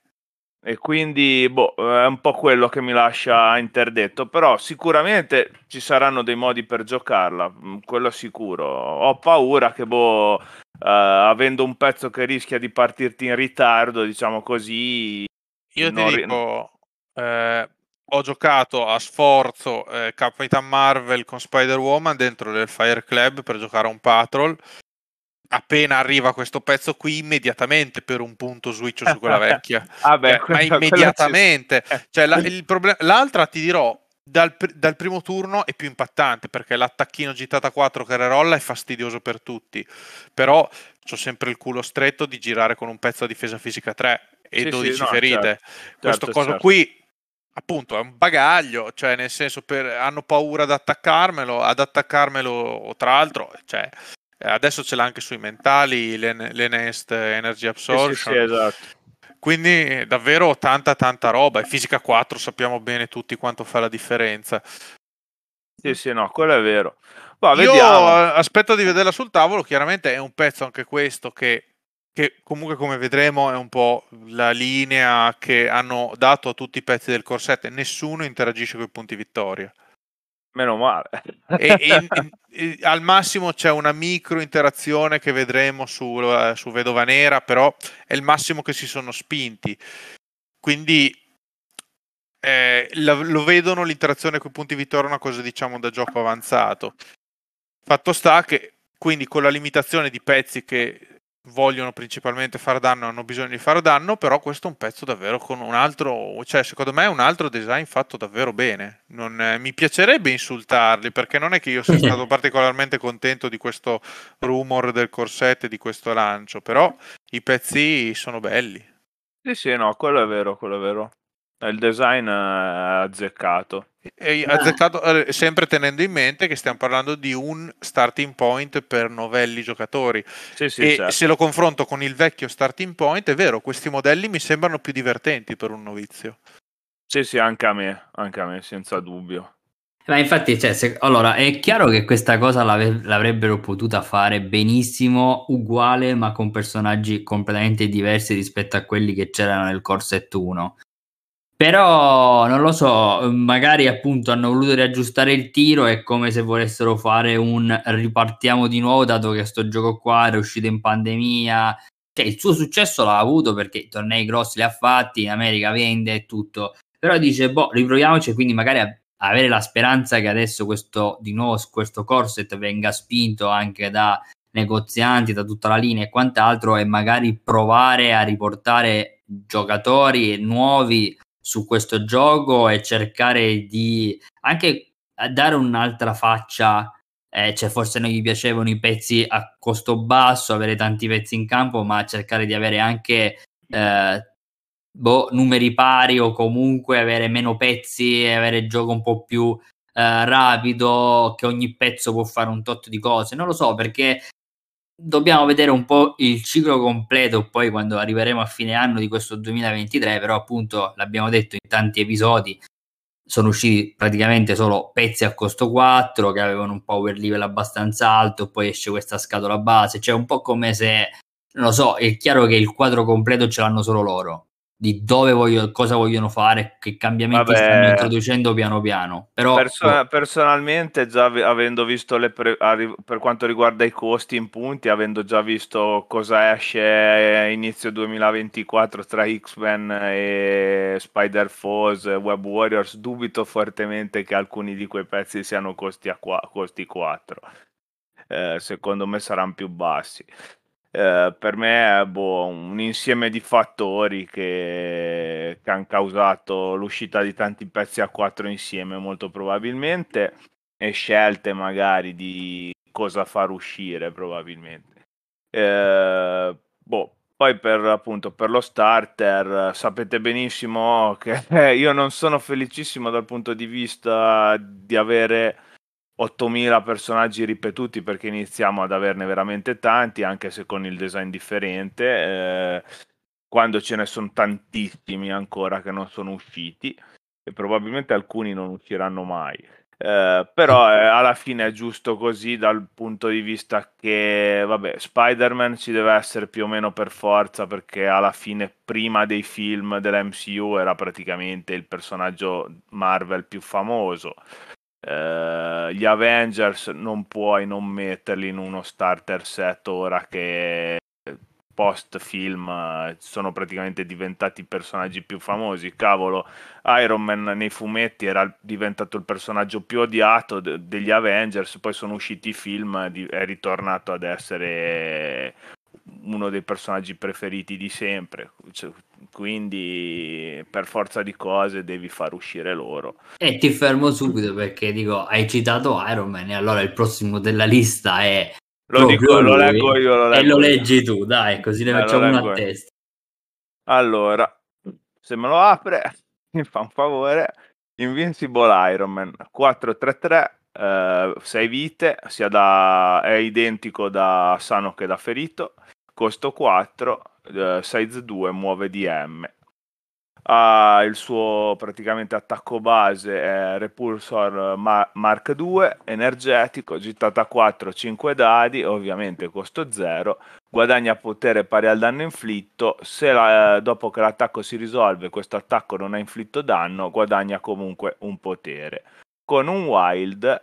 e quindi boh, è un po' quello che mi lascia interdetto però sicuramente ci saranno dei modi per giocarla mm, quello sicuro ho paura che boh, avendo un pezzo che rischia di partirti in ritardo diciamo così io ti dico eh, ho giocato a sforzo eh, Capitan Marvel con Spider-Woman dentro del Fire Club per giocare a un patrol. Appena arriva questo pezzo qui, immediatamente per un punto switch su quella vecchia. ah beh, eh, ma immediatamente. Ci... Cioè, la, problem- l'altra ti dirò, dal, dal, primo turno è più impattante perché l'attacchino gittata 4 che rolla è fastidioso per tutti. Però ho sempre il culo stretto di girare con un pezzo a difesa fisica 3 e sì, 12 sì, no, ferite. Certo, Questo certo, coso certo. qui appunto è un bagaglio, cioè nel senso per, hanno paura ad attaccarmelo, ad attaccarmelo tra l'altro, cioè, adesso ce l'ha anche sui mentali, l'Enest Energy Absorption. Sì, sì, esatto. Quindi davvero tanta tanta roba. E fisica 4 sappiamo bene tutti quanto fa la differenza. Sì, sì, no, quello è vero. Bah, Io aspetto di vederla sul tavolo, chiaramente è un pezzo anche questo che che comunque come vedremo è un po' la linea che hanno dato a tutti i pezzi del corsetto nessuno interagisce con i punti vittoria meno male. E, e, e, al massimo c'è una micro interazione che vedremo su, uh, su Vedova Nera però è il massimo che si sono spinti. Quindi eh, lo, lo vedono l'interazione con i punti vittoria una cosa diciamo da gioco avanzato. Fatto sta che quindi con la limitazione di pezzi che vogliono principalmente fare danno, hanno bisogno di fare danno, però questo è un pezzo davvero con un altro, cioè secondo me è un altro design fatto davvero bene. Non, eh, mi piacerebbe insultarli perché non è che io sia stato particolarmente contento di questo rumor del corsetto e di questo lancio, però i pezzi sono belli. Sì, sì, no, quello è vero, quello è vero. Il design è azzeccato. E azzeccato eh, sempre tenendo in mente che stiamo parlando di un starting point per novelli giocatori. Sì, sì, e certo. se lo confronto con il vecchio starting point, è vero, questi modelli mi sembrano più divertenti per un novizio. Sì, sì, anche a me, anche a me, senza dubbio. Ma infatti, cioè, se, allora, è chiaro che questa cosa l'avrebbero potuta fare benissimo, uguale, ma con personaggi completamente diversi rispetto a quelli che c'erano nel Corset 1. Però non lo so, magari appunto hanno voluto riaggiustare il tiro, è come se volessero fare un ripartiamo di nuovo, dato che sto gioco qua era uscito in pandemia. Cioè, il suo successo l'ha avuto perché i tornei grossi li ha fatti, in America vende e tutto. Però dice, boh, riproviamoci, quindi magari avere la speranza che adesso questo, di nuovo, questo corset venga spinto anche da negozianti, da tutta la linea e quant'altro, e magari provare a riportare giocatori nuovi su questo gioco e cercare di anche dare un'altra faccia. Eh, cioè forse non gli piacevano i pezzi a costo basso, avere tanti pezzi in campo, ma cercare di avere anche eh, boh, numeri pari o comunque avere meno pezzi e avere il gioco un po' più eh, rapido, che ogni pezzo può fare un tot di cose. Non lo so perché dobbiamo vedere un po' il ciclo completo poi quando arriveremo a fine anno di questo 2023, però appunto l'abbiamo detto in tanti episodi sono usciti praticamente solo pezzi a costo 4 che avevano un power level abbastanza alto, poi esce questa scatola base, cioè un po' come se non lo so, è chiaro che il quadro completo ce l'hanno solo loro di dove voglio, cosa vogliono fare, che cambiamenti Vabbè, stanno introducendo piano piano. Però, perso- oh. Personalmente, già avendo visto le pre- per quanto riguarda i costi in punti, avendo già visto cosa esce inizio 2024 tra X-Men e Spider-Foes, Web Warriors, dubito fortemente che alcuni di quei pezzi siano costi, a qua- costi 4. Eh, secondo me saranno più bassi. Eh, per me è boh, un insieme di fattori che, che hanno causato l'uscita di tanti pezzi a quattro insieme, molto probabilmente, e scelte magari di cosa far uscire, probabilmente. Eh, boh, poi per appunto per lo starter sapete benissimo che io non sono felicissimo dal punto di vista di avere 8000 personaggi ripetuti perché iniziamo ad averne veramente tanti, anche se con il design differente, eh, quando ce ne sono tantissimi ancora che non sono usciti e probabilmente alcuni non usciranno mai. Eh, però eh, alla fine è giusto così dal punto di vista che vabbè Spider-Man ci deve essere più o meno per forza perché alla fine prima dei film dell'MCU era praticamente il personaggio Marvel più famoso Uh, gli Avengers non puoi non metterli in uno starter set ora che post film eh, sono praticamente diventati i personaggi più famosi. Cavolo, Iron Man nei fumetti era diventato il personaggio più odiato de- degli Avengers, poi sono usciti i film, di- è ritornato ad essere uno dei personaggi preferiti di sempre. Cioè, quindi per forza di cose devi far uscire loro. E ti fermo subito perché dico, hai citato Iron Man e allora il prossimo della lista è lo, dico, lo leggo io, lo leggo e lo leggi tu, dai, così ne eh, facciamo una a testa. Allora, se me lo apre, mi fa un favore. Invincible Iron Man 433 eh, 6 vite, sia da, è identico da sano che da ferito, costo 4, eh, size 2, muove DM. Ha il suo praticamente attacco base è Repulsor Mark 2, energetico, gittata 4, 5 dadi, ovviamente costo 0, guadagna potere pari al danno inflitto, se la, dopo che l'attacco si risolve questo attacco non ha inflitto danno, guadagna comunque un potere. Con un wild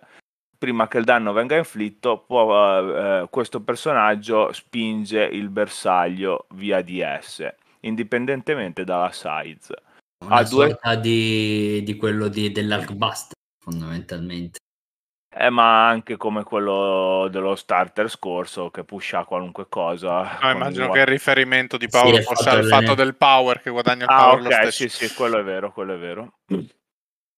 prima che il danno venga inflitto, può, eh, questo personaggio spinge il bersaglio via DS indipendentemente dalla size. Una ha sorta due... di, di quello di, dell'Arkbuster, fondamentalmente. Eh, ma anche come quello dello starter scorso che pusha qualunque cosa. Ah, immagino un... che il riferimento di Power sì, fosse al fatto del power che guadagna il ah, power. Ok, sì, sì, quello è vero, quello è vero.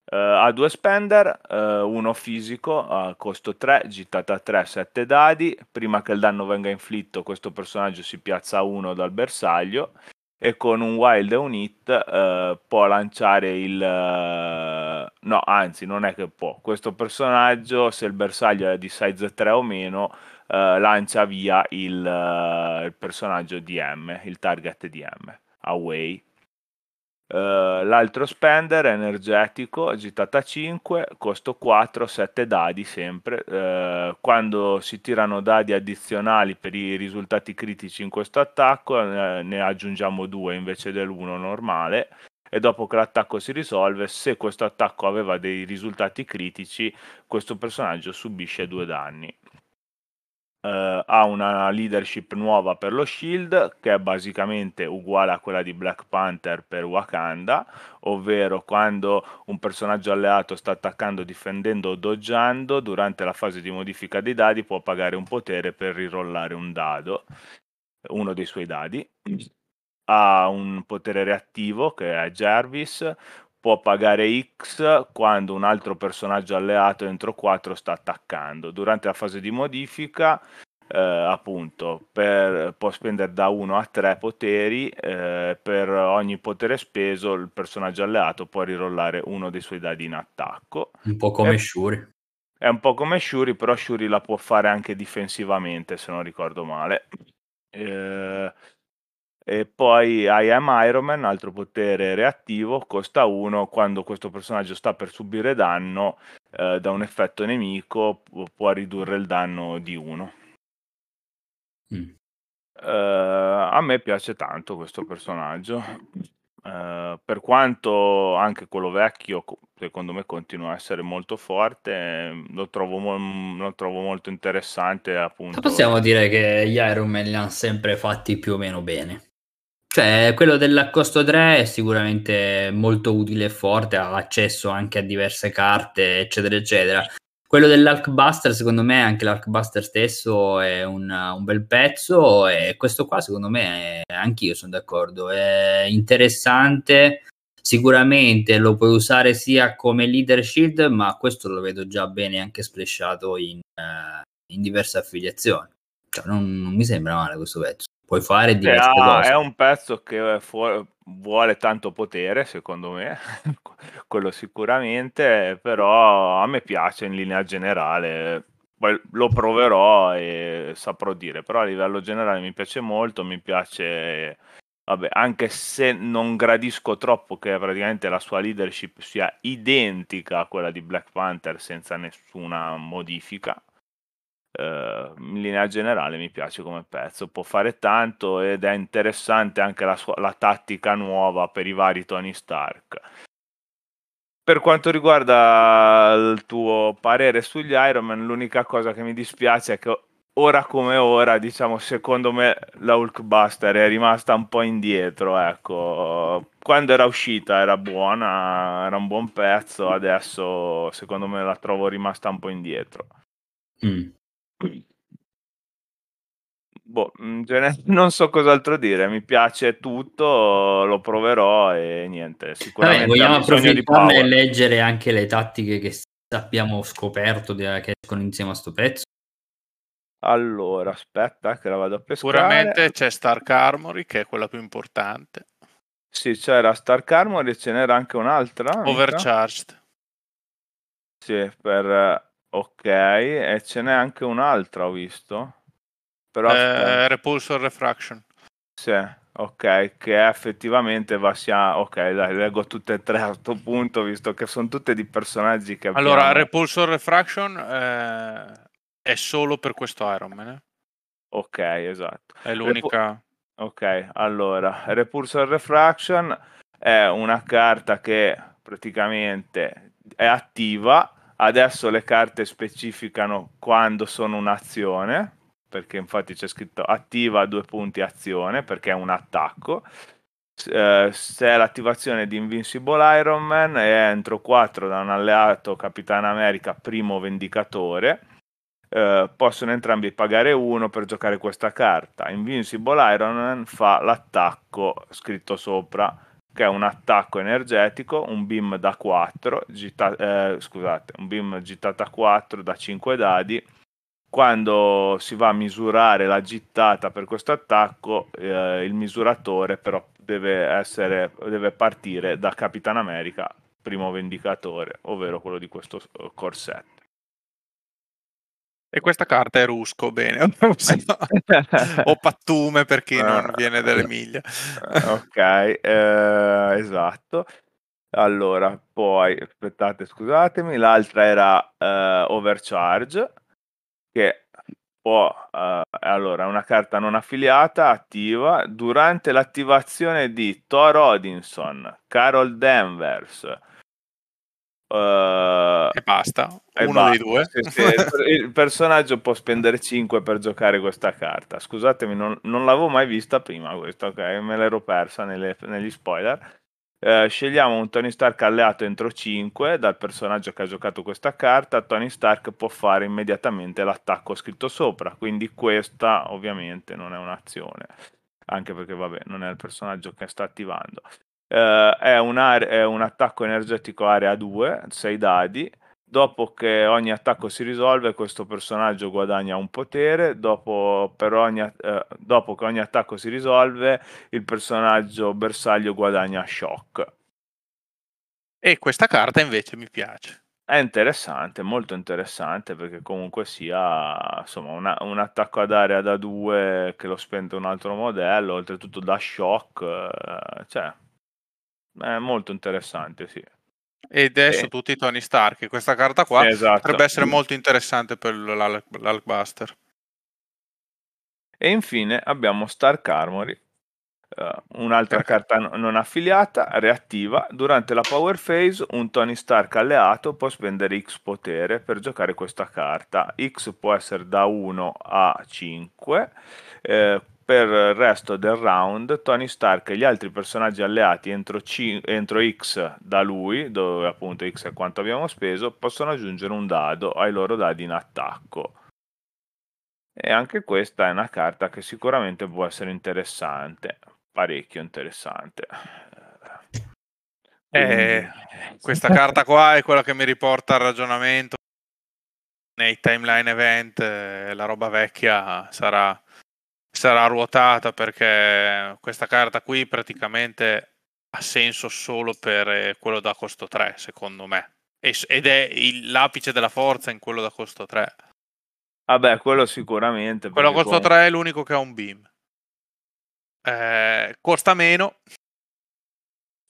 Uh, ha due spender, uh, uno fisico a costo 3, gittata 3, 7 dadi. Prima che il danno venga inflitto, questo personaggio si piazza a 1 dal bersaglio e con un wild e un hit uh, può lanciare il no anzi non è che può questo personaggio se il bersaglio è di size 3 o meno lancia via il, il, personaggio DM il target DM away Uh, l'altro spender energetico, agitata 5, costo 4, 7 dadi sempre. Uh, quando si tirano dadi addizionali per i risultati critici in questo attacco, uh, ne aggiungiamo 2 invece dell'1 normale. E dopo che l'attacco si risolve, se questo attacco aveva dei risultati critici, questo personaggio subisce 2 danni eh, ha una leadership nuova per lo Shield che è basicamente uguale a quella di Black Panther per Wakanda, ovvero quando un personaggio alleato sta attaccando, difendendo o doggiando, durante la fase di modifica dei dadi può pagare un potere per rirollare un dado, uno dei suoi dadi. Ha un potere reattivo che è Jarvis, può pagare X quando un altro personaggio alleato entro 4 sta attaccando. Durante la fase di modifica, eh, appunto, per, può spendere da 1 a 3 poteri. Eh, per ogni potere speso, il personaggio alleato può rirollare uno dei suoi dadi in attacco. Un po' come Shuri. È un po' come Shuri, però Shuri la può fare anche difensivamente, se non ricordo male. Eh, e poi I Am Iron Man, altro potere reattivo, costa 1 quando questo personaggio sta per subire danno eh, da un effetto nemico, può ridurre il danno di 1. Mm. Uh, a me piace tanto questo personaggio. Uh, per quanto anche quello vecchio, secondo me, continua a essere molto forte, lo trovo, mo- lo trovo molto interessante. Appunto. Possiamo dire che gli Iron Man li hanno sempre fatti più o meno bene. Cioè, quello dell'accosto 3 è sicuramente molto utile e forte, ha accesso anche a diverse carte, eccetera, eccetera. Quello dell'Arkbuster, secondo me, anche l'Arkbuster stesso è un, un, bel pezzo e questo qua, secondo me, è, anch'io sono d'accordo, è interessante. Sicuramente lo puoi usare sia come leader shield, ma questo lo vedo già bene anche splashato in, uh, in diverse affiliazioni. Cioè, non, non mi sembra male questo pezzo puoi fare diverse eh, cose. È un pezzo che fu- vuole tanto potere, secondo me, quello sicuramente, però a me piace in linea generale. Poi lo proverò e saprò dire, però a livello generale mi piace molto, mi piace, vabbè, anche se non gradisco troppo che praticamente la sua leadership sia identica a quella di Black Panther senza nessuna modifica, Uh, in linea generale mi piace come pezzo, può fare tanto ed è interessante anche la, sua, la tattica nuova per i vari Tony Stark. Per quanto riguarda il tuo parere sugli Iron Man, l'unica cosa che mi dispiace è che ora come ora, diciamo, secondo me la Hulkbuster è rimasta un po' indietro, ecco. Quando era uscita era buona, era un buon pezzo, adesso secondo me la trovo rimasta un po' indietro. Mm. Boh, non so cos'altro dire, mi piace tutto, lo proverò e niente, sicuramente Vabbè, vogliamo approfittarne e leggere anche le tattiche che abbiamo scoperto che escono insieme a sto pezzo. Allora, aspetta che la vado a pescare. Sicuramente c'è Stark Armory, che è quella più importante. Sì, c'era Stark Armory e ce n'era anche un'altra. Overcharged. Sì, per... Ok, e ce n'è anche un'altra, ho visto. Però eh, Repulsor Refraction. Sì, ok, che effettivamente va sia... Ok, dai, leggo tutte e tre a questo punto, visto che sono tutte di personaggi che abbiamo... Allora, Repulsor Refraction... Eh è solo per questo Iron Man. Eh? Ok, esatto. È l'unica. Repu- ok, allora, Repulsor Refraction è una carta che praticamente è attiva. Adesso le carte specificano quando sono un'azione, perché infatti c'è scritto attiva due punti azione, perché è un attacco. Uh, se è l'attivazione di Invincible Iron Man è entro 4 da un alleato Capitano America primo vendicatore eh, possono entrambi pagare uno per giocare questa carta. Invincible Iron Man fa l'attacco scritto sopra, che è un attacco energetico, un beam da 4, gita- eh, scusate, un beam gittata 4 da 5 dadi. Quando si va a misurare la gittata per questo attacco, eh, il misuratore però deve, essere, deve partire da Capitan America, primo vendicatore, ovvero quello di questo corsetto. E questa carta è Rusco, bene. o Pattume per chi non ah, viene dall'Emilia. ok, eh, esatto. Allora, poi, aspettate, scusatemi, l'altra era eh, Overcharge, che può, eh, allora, è una carta non affiliata, attiva, durante l'attivazione di Thor Odinson, Carol Danvers, Uh, e basta, e uno basta. dei due. Sì, sì, il personaggio può spendere 5 per giocare questa carta. Scusatemi, non, non l'avevo mai vista prima questa, ok? Me l'ero persa nelle, negli spoiler. Uh, scegliamo un Tony Stark alleato entro 5 dal personaggio che ha giocato questa carta. Tony Stark può fare immediatamente l'attacco scritto sopra. Quindi questa ovviamente non è un'azione anche perché vabbè non è il personaggio che sta attivando eh, è, un è, un attacco energetico area 2, 6 dadi. Dopo che ogni attacco si risolve, questo personaggio guadagna un potere. Dopo, ogni, eh, dopo che ogni attacco si risolve, il personaggio bersaglio guadagna shock. E questa carta invece mi piace. È interessante, molto interessante perché comunque sia insomma una, un attacco ad area da 2 che lo spende un altro modello, oltretutto da shock, eh, cioè è molto interessante, sì. Ed è su tutti i Tony Stark. Questa carta qua esatto. potrebbe essere molto interessante per l'Hulkbuster. E infine abbiamo Stark Armory, uh, un'altra carta non affiliata, reattiva. Durante la Power Phase un Tony Stark alleato può spendere X potere per giocare questa carta. X può essere da 1 a 5. Eh, per il resto del round Tony Stark e gli altri personaggi alleati entro, C- entro X da lui, dove appunto X è quanto abbiamo speso, possono aggiungere un dado ai loro dadi in attacco. E anche questa è una carta che sicuramente può essere interessante, parecchio interessante. Eh, questa carta qua è quella che mi riporta al ragionamento nei timeline event, eh, la roba vecchia sarà sarà ruotata perché questa carta qui praticamente ha senso solo per eh, quello da costo 3, secondo me. Ed è il, l'apice della forza in quello da costo 3. Vabbè, quello sicuramente. Quello a costo 3 è l'unico che ha un beam. Eh, costa meno.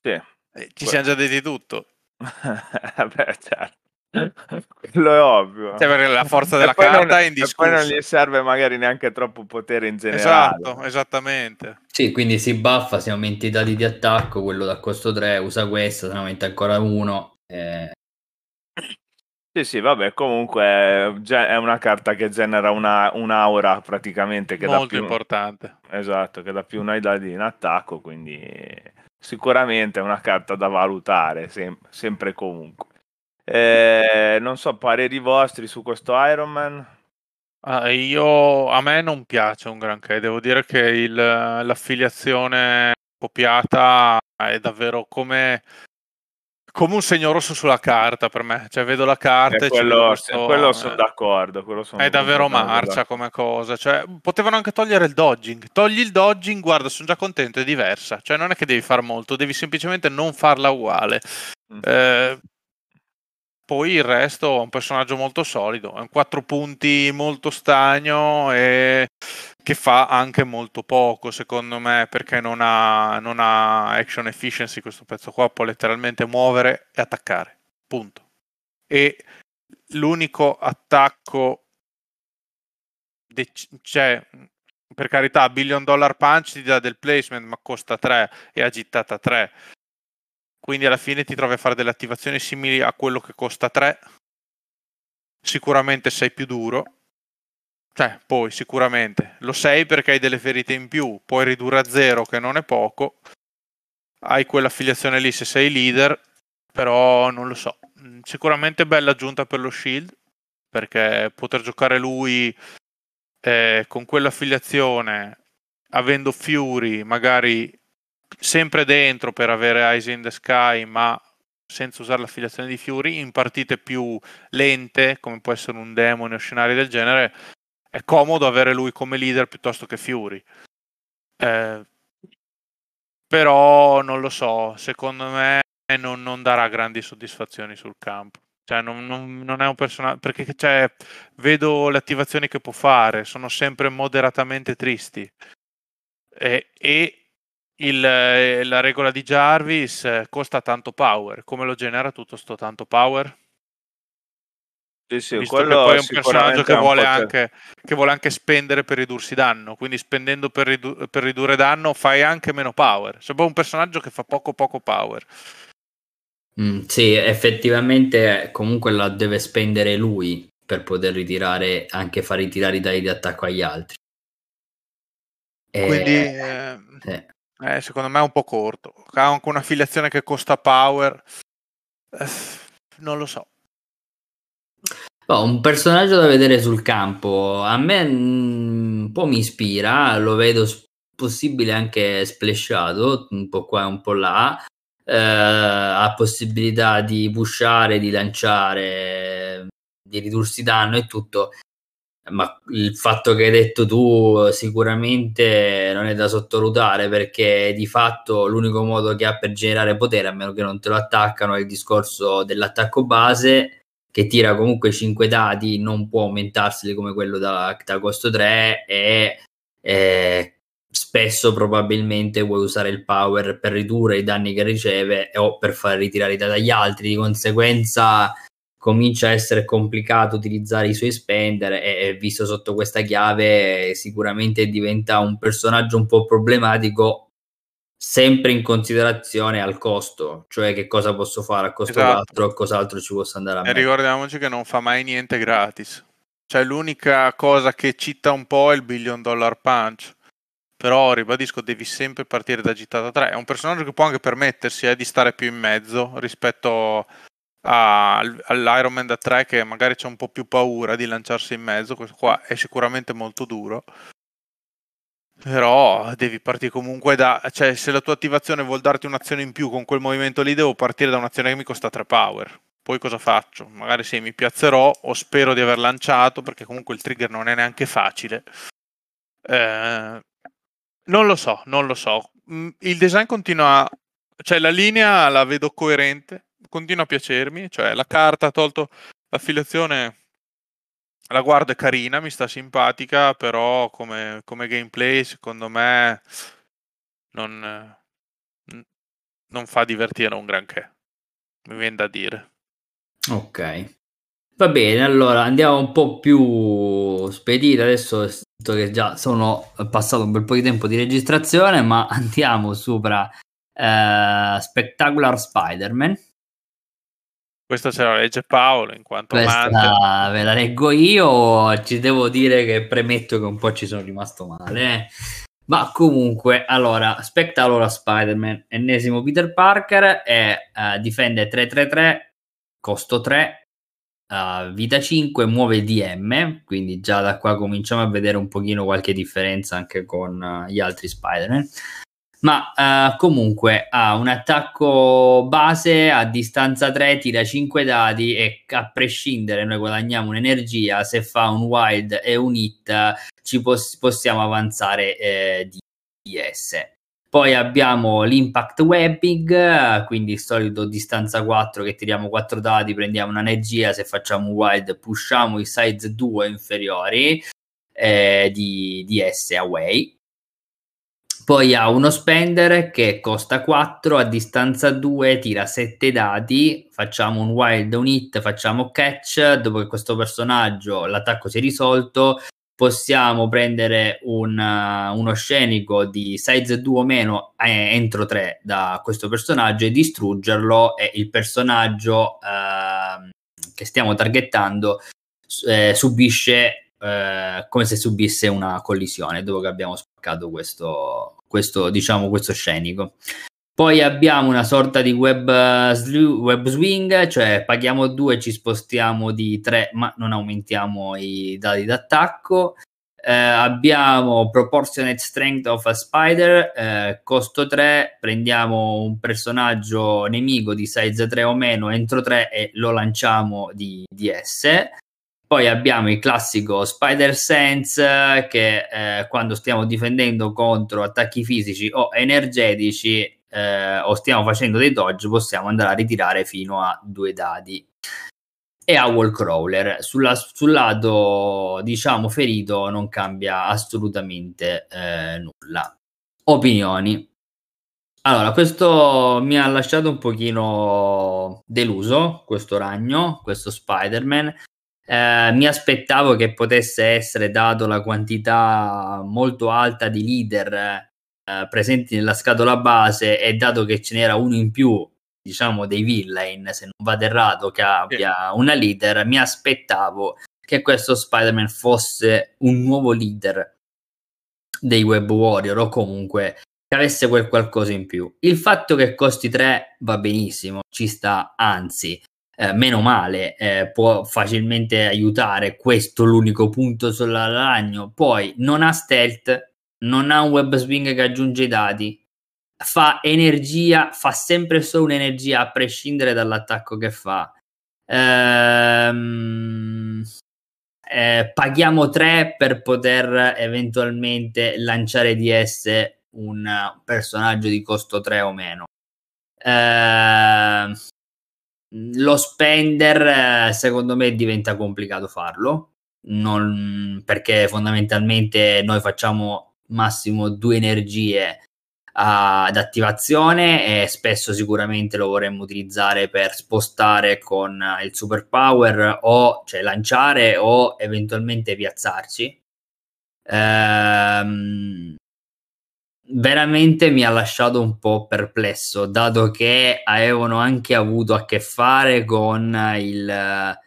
Sì. Eh, ci siamo già detti tutto. Vabbè, certo. Quello è ovvio. Cioè, perché la forza della carta non, è indiscussa. E poi non gli serve magari neanche troppo potere in generale. Esatto, esattamente. Sì, quindi si buffa, si aumenta i dati di attacco, quello da costo 3 usa questo, se ne aumenta ancora uno. Eh... Sì, sì, vabbè, comunque è una carta che genera una, un'aura praticamente che Molto dà più... importante. Esatto, che dà più una dadi in attacco, quindi sicuramente è una carta da valutare, sem- sempre e comunque. Eh, non so, pareri vostri su questo Iron Man? Ah, io, a me non piace un granché, devo dire che il, l'affiliazione copiata è davvero come come un segno rosso sulla carta per me, cioè vedo la carta e, e quello, questo, quello sono d'accordo. Quello sono è davvero marcia come cosa, cioè potevano anche togliere il dodging, togli il dodging, guarda sono già contento, è diversa, cioè non è che devi fare molto, devi semplicemente non farla uguale. Mm. Eh, poi il resto è un personaggio molto solido, è un 4 punti molto stagno e che fa anche molto poco secondo me perché non ha, non ha action efficiency questo pezzo qua può letteralmente muovere e attaccare. Punto. E l'unico attacco de- cioè per carità billion dollar punch ti dà del placement ma costa 3 e agitata 3 quindi alla fine ti trovi a fare delle attivazioni simili a quello che costa 3 sicuramente sei più duro. Cioè poi sicuramente lo sei perché hai delle ferite in più puoi ridurre a zero che non è poco. Hai quell'affiliazione lì se sei leader però non lo so. Mm, sicuramente bella aggiunta per lo shield perché poter giocare lui eh, con quell'affiliazione avendo Fury magari sempre dentro per avere Eyes in the Sky, ma senza usare l'affiliazione di Fury, in partite più lente, come può essere un demone o scenari del genere, è comodo avere lui come leader piuttosto che Fury. Eh, però non lo so, secondo me non, non darà grandi soddisfazioni sul campo. Cioè, non, non, non, è un personaggio perché cioè, vedo le attivazioni che può fare, sono sempre moderatamente tristi. E, e il, eh, la regola di Jarvis eh, costa tanto power. Come lo genera tutto sto tanto power? Sì, sì, Visto che poi è un personaggio che vuole, anche, che vuole, anche, spendere per ridursi danno, quindi spendendo per, ridu- per, ridurre danno fai anche meno power. C'è un personaggio che fa poco poco power. Mm, sì, effettivamente comunque la deve spendere lui per poter ritirare, anche far ritirare i dadi di attacco agli altri. Quindi eh, eh, eh, secondo me è un po' corto. Ha anche un'affiliazione che costa power. Eh, non lo so. Oh, un personaggio da vedere sul campo. A me mm, un po' mi ispira, lo vedo possibile anche splashato, un po' qua e un po' là. Eh, ha possibilità di pushare, di lanciare, di ridursi danno e tutto ma il fatto che hai detto tu sicuramente non è da sottovalutare perché di fatto l'unico modo che ha per generare potere, a meno che non te lo attaccano, è il discorso dell'attacco base che tira comunque 5 dati, non può aumentarseli come quello da, da costo 3 e eh, spesso probabilmente vuoi usare il power per ridurre i danni che riceve o per far ritirare i dati agli altri, di conseguenza comincia a essere complicato utilizzare i suoi spender e, e visto sotto questa chiave sicuramente diventa un personaggio un po' problematico sempre in considerazione al costo, cioè che cosa posso fare a costo esatto. 4 o cos'altro ci posso andare a E ricordiamoci che non fa mai niente gratis. Cioè l'unica cosa che cita un po' è il billion dollar punch. Però ribadisco, devi sempre partire da gittata 3. È un personaggio che può anche permettersi eh, di stare più in mezzo rispetto all'Iron Man da 3 che magari c'è un po' più paura di lanciarsi in mezzo, questo qua è sicuramente molto duro. Però devi partire comunque da... Cioè, se la tua attivazione vuol darti un'azione in più con quel movimento lì, devo partire da un'azione che mi costa 3 power. Poi cosa faccio? Magari se mi piazzerò o spero di aver lanciato, perché comunque il trigger non è neanche facile. Eh, non lo so, non lo so. Mm, il design continua... Cioè, la linea la vedo coerente, continua a piacermi, cioè la carta ha tolto l'affiliazione, la guardo è carina, mi sta simpatica, però come, come gameplay secondo me non, non fa divertire un granché, mi viene da dire. Ok. Va bene, allora andiamo un po' più spediti. Adesso che già sono passato un bel po' di tempo di registrazione, ma andiamo sopra uh, Spectacular Spider-Man Questa ce la legge Paolo in quanto Questa amante. ve la leggo io, ci devo dire che premetto che un po' ci sono rimasto male. eh. Ma comunque, allora, Spectacular Spider-Man, ennesimo Peter Parker, e eh, difende 3-3-3, costo 3, eh, vita 5, muove DM, quindi già da qua cominciamo a vedere un pochino qualche differenza anche con eh, gli altri Spider-Man. Ma eh, comunque ha un attacco base a distanza 3, tira 5 dadi e a prescindere noi guadagniamo un'energia, se fa un wild e un hit ci pos- possiamo avanzare eh, di DS. Poi abbiamo l'impact webbing, quindi il solito distanza 4 che tiriamo 4 dadi, prendiamo un'energia, se facciamo un wild pushiamo i size 2 inferiori eh, di DS away. Poi ha uno spender che costa 4, a distanza 2 tira 7 dadi, facciamo un wild, un hit, facciamo catch, dopo che questo personaggio l'attacco si è risolto, possiamo prendere un, uh, uno scenico di size 2 o meno eh, entro 3 da questo personaggio e distruggerlo e il personaggio eh, che stiamo targettando eh, subisce eh, come se subisse una collisione dopo che abbiamo spaccato questo, questo, diciamo, questo scenico. Poi abbiamo una sorta di web, web swing, cioè paghiamo 2 ci spostiamo di 3 ma non aumentiamo i dati d'attacco. Eh, abbiamo Proportionate Strength of a Spider, eh, costo 3, prendiamo un personaggio nemico di size 3 o meno entro 3 e lo lanciamo di DS. Poi abbiamo il classico Spider Sense che eh, quando stiamo difendendo contro attacchi fisici o energetici eh, o stiamo facendo dei dodge possiamo andare a ritirare fino a due dadi. E a Wall Crawler. Sulla, sul lato diciamo ferito non cambia assolutamente eh, nulla. Opinioni. Allora, questo mi ha lasciato un pochino deluso, questo ragno, questo Spider-Man. Eh, mi aspettavo che potesse essere dato la quantità molto alta di leader eh, presenti nella scatola base e dato che ce n'era uno in più, diciamo dei villain, se non vado errato, che abbia una leader, mi aspettavo che questo Spider-Man fosse un nuovo leader dei Web Warrior o comunque che avesse quel qualcosa in più. Il fatto che costi 3 va benissimo, ci sta, anzi, eh, meno male, eh, può facilmente aiutare. Questo l'unico punto sul ragno. Poi non ha stealth, non ha un web swing che aggiunge i dati, fa energia, fa sempre solo un'energia a prescindere dall'attacco che fa. Ehm, eh, paghiamo 3 per poter eventualmente lanciare DS un personaggio di costo 3 o meno. Eh, lo spender secondo me diventa complicato farlo. Non, perché fondamentalmente noi facciamo massimo due energie ad attivazione e spesso sicuramente lo vorremmo utilizzare per spostare con il super power o cioè lanciare o eventualmente piazzarci. Ehm, veramente mi ha lasciato un po' perplesso, dato che avevano anche avuto a che fare con il